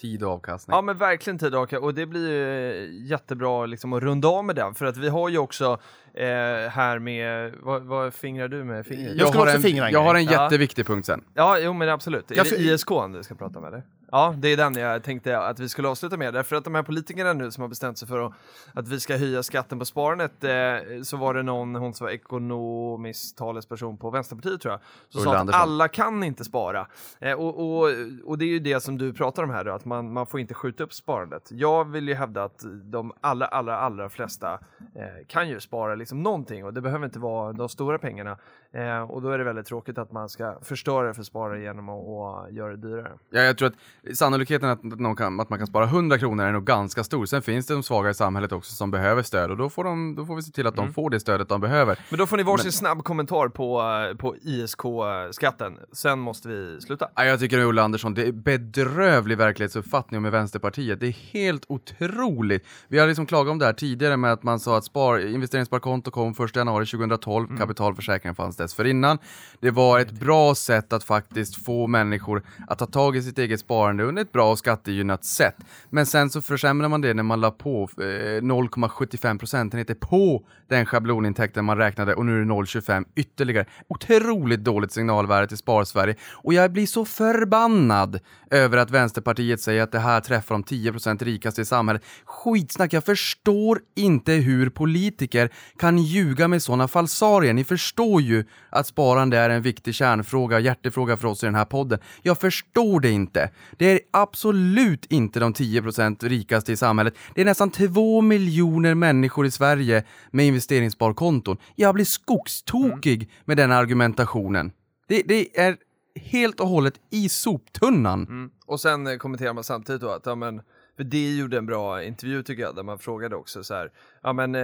Tid och avkastning. Ja men verkligen tid och och det blir ju jättebra liksom att runda av med den för att vi har ju också eh, här med, vad, vad fingrar du med fingret? Jag skulle har också en, fingra en jag har en grej. Ja. jätteviktig punkt sen. Ja, jo men absolut. Är Jag det för- ISK du ska prata med eller? Ja, det är den jag tänkte att vi skulle avsluta med. Därför att de här politikerna nu som har bestämt sig för att, vi ska höja skatten på sparandet, eh, så var det någon, hon som var ekonomisk talesperson på Vänsterpartiet tror jag, som sa att alla kan inte spara. Eh, och, och, och det är ju det som du pratar om här då, att man, man får inte skjuta upp sparandet. Jag vill ju hävda att de allra, allra, allra flesta eh, kan ju spara liksom någonting och det behöver inte vara de stora pengarna. Eh, och då är det väldigt tråkigt att man ska förstöra för sparare genom att, göra det dyrare. Ja, jag tror att sannolikheten att, någon kan, att man kan spara 100 kronor är nog ganska stor. Sen finns det de svaga i samhället också som behöver stöd och då får, de, då får vi se till att Mm. de får det stödet de behöver. Men då får ni varsin snabb kommentar på, på ISK-skatten. Sen måste vi sluta. Ja, jag tycker Ulla Andersson, det är bedrövlig verklighetsuppfattning med Vänsterpartiet. Det är helt otroligt. Vi har liksom klagat om det här tidigare med att man sa att spar, investeringssparkonto kom 1 januari 2012, Mm. kapitalförsäkringen fanns dessförinnan. Det var ett bra sätt att faktiskt få människor att ta tag i sitt eget sparande under ett bra och skattegynnat sätt. Men sen så försämrar man det när man la på eh, 0,75 procentenheter på den schablonintäkten man räknade och nu är det 0,25 ytterligare. Otroligt dåligt signalvärde till Spar-Sverige och jag blir så förbannad över att Vänsterpartiet säger att det här träffar de 10% rikaste i samhället. Skitsnack, jag förstår inte hur politiker kan ljuga med sådana falsarier. Ni förstår ju att sparande är en viktig kärnfråga, hjärtefråga för oss i den här podden. Jag förstår det inte. Det är absolut inte de 10% rikaste i samhället. Det är nästan 2 miljoner människor i Sverige med investeringssparkonton. Jag blir skogstokig med den argumentationen. Det, det är helt och hållet i soptunnan. Mm. Och sen eh, kommenterar man samtidigt då att, ja men, för det gjorde en bra intervju tycker jag, där man frågade också så här, ja men, eh,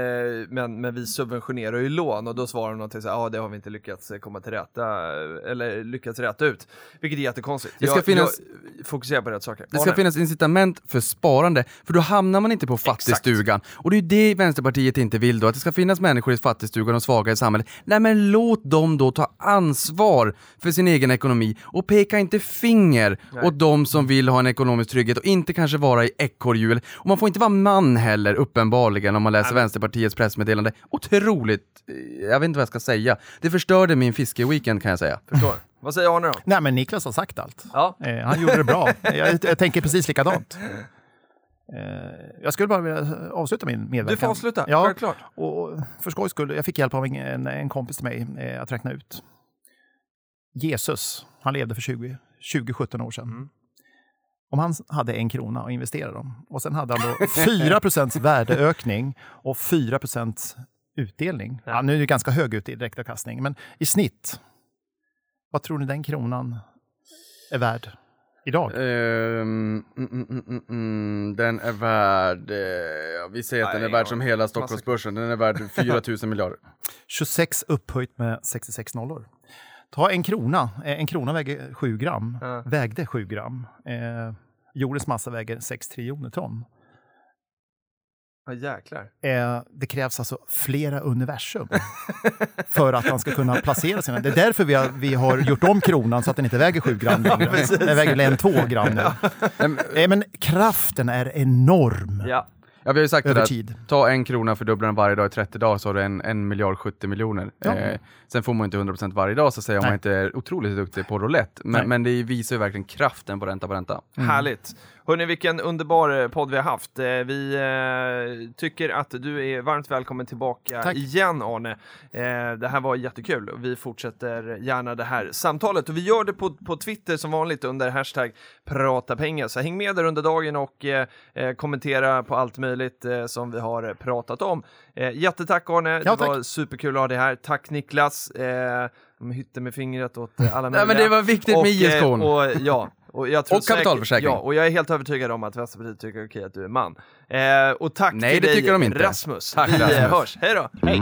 men, men vi subventionerar ju lån och då svarar de någonting så här, ja det har vi inte lyckats eh, komma till rätta, eller lyckats rätta ut. Vilket är jättekonstigt. Det ska jag, finnas- jag fokuserar på rätt saker. Det ska Arne? finnas incitament för sparande, för då hamnar man inte på fattigstugan. Och det är ju det Vänsterpartiet inte vill då, att det ska finnas människor i fattigstugan och svaga i samhället. Nej men låt dem då ta ansvar för sin egen ekonomi och peka inte finger åt de som vill ha en ekonomisk trygghet och inte kanske vara i ekorrhjul. Och man får inte vara man heller, uppenbarligen, om man läser Vänsterpartiets pressmeddelande. Otroligt, eh, jag vet inte vad jag ska säga. Det förstörde min fiskeweekend kan jag säga. Förstår. Vad säger Arne då? Nej, men Niklas har sagt allt. Ja. Eh, han gjorde det bra. jag, jag tänker precis likadant. Eh, jag skulle bara vilja avsluta min medverkan. Du får avsluta, Ja, självklart. och för skojs skull, jag fick hjälp av en, en, kompis till mig eh, att räkna ut. Jesus, han levde för 20, 20-17 år sedan. Mm. Om han hade en krona och investerade dem och sen hade han då 4% värdeökning och 4% utdelning. Ja. nu är det ganska hög ut i direktavkastning, men i snitt, vad tror ni den kronan är värd idag? Ehm, mm, mm, mm, den är värd, eh, ja, vi säger att Nej, den är värd som hela Stockholmsbörsen, den är värd 4 000 miljarder. 26 upphöjt med 66 nollor. Ta en krona. Eh, En krona väger 7 gram. Ja. Vägde 7 gram. Eh, jordens massa väger 6 triljoner ton. Ja jäklar. Eh, det krävs alltså flera universum för att man ska kunna placera sina... Det är därför vi har, vi har gjort om kronan så att den inte väger 7 gram längre. den väger väl en 2 gram nu. Eh, men kraften är enorm Ja. Ja, vi har ju sagt det över där, tid. ta en krona, fördubbla den varje dag i 30 dagar så har du en, en miljard 70 miljoner. Ja. Eh, sen får man inte 100% varje dag så att säga om man inte är otroligt duktig på roulette. Men, men det visar ju verkligen kraften på ränta på ränta. Härligt. Hörni, vilken underbar eh, podd vi har haft. Eh, Vi eh, tycker att du är varmt välkommen tillbaka Tack. igen Arne. Eh, det här var jättekul och vi fortsätter gärna det här samtalet och vi gör det på, på Twitter som vanligt under hashtag prata pengar. Så häng med där under dagen och eh, kommentera på allt möjligt som vi har pratat om. Jättetack Arne, Ja, det var superkul att ha dig här. Tack Niklas. De hytte med fingret åt alla Nej, möjliga. men det var viktigt med ISK. och, ja, och, jag tror Och kapitalförsäkring. Säkert, ja, och jag är helt övertygad om att Vänsterpartiet tycker okej att du är man. Eh, och tack Nej, till det dig tycker de inte. Rasmus. Tack, Vi Rasmus. hörs, hej då! Hej!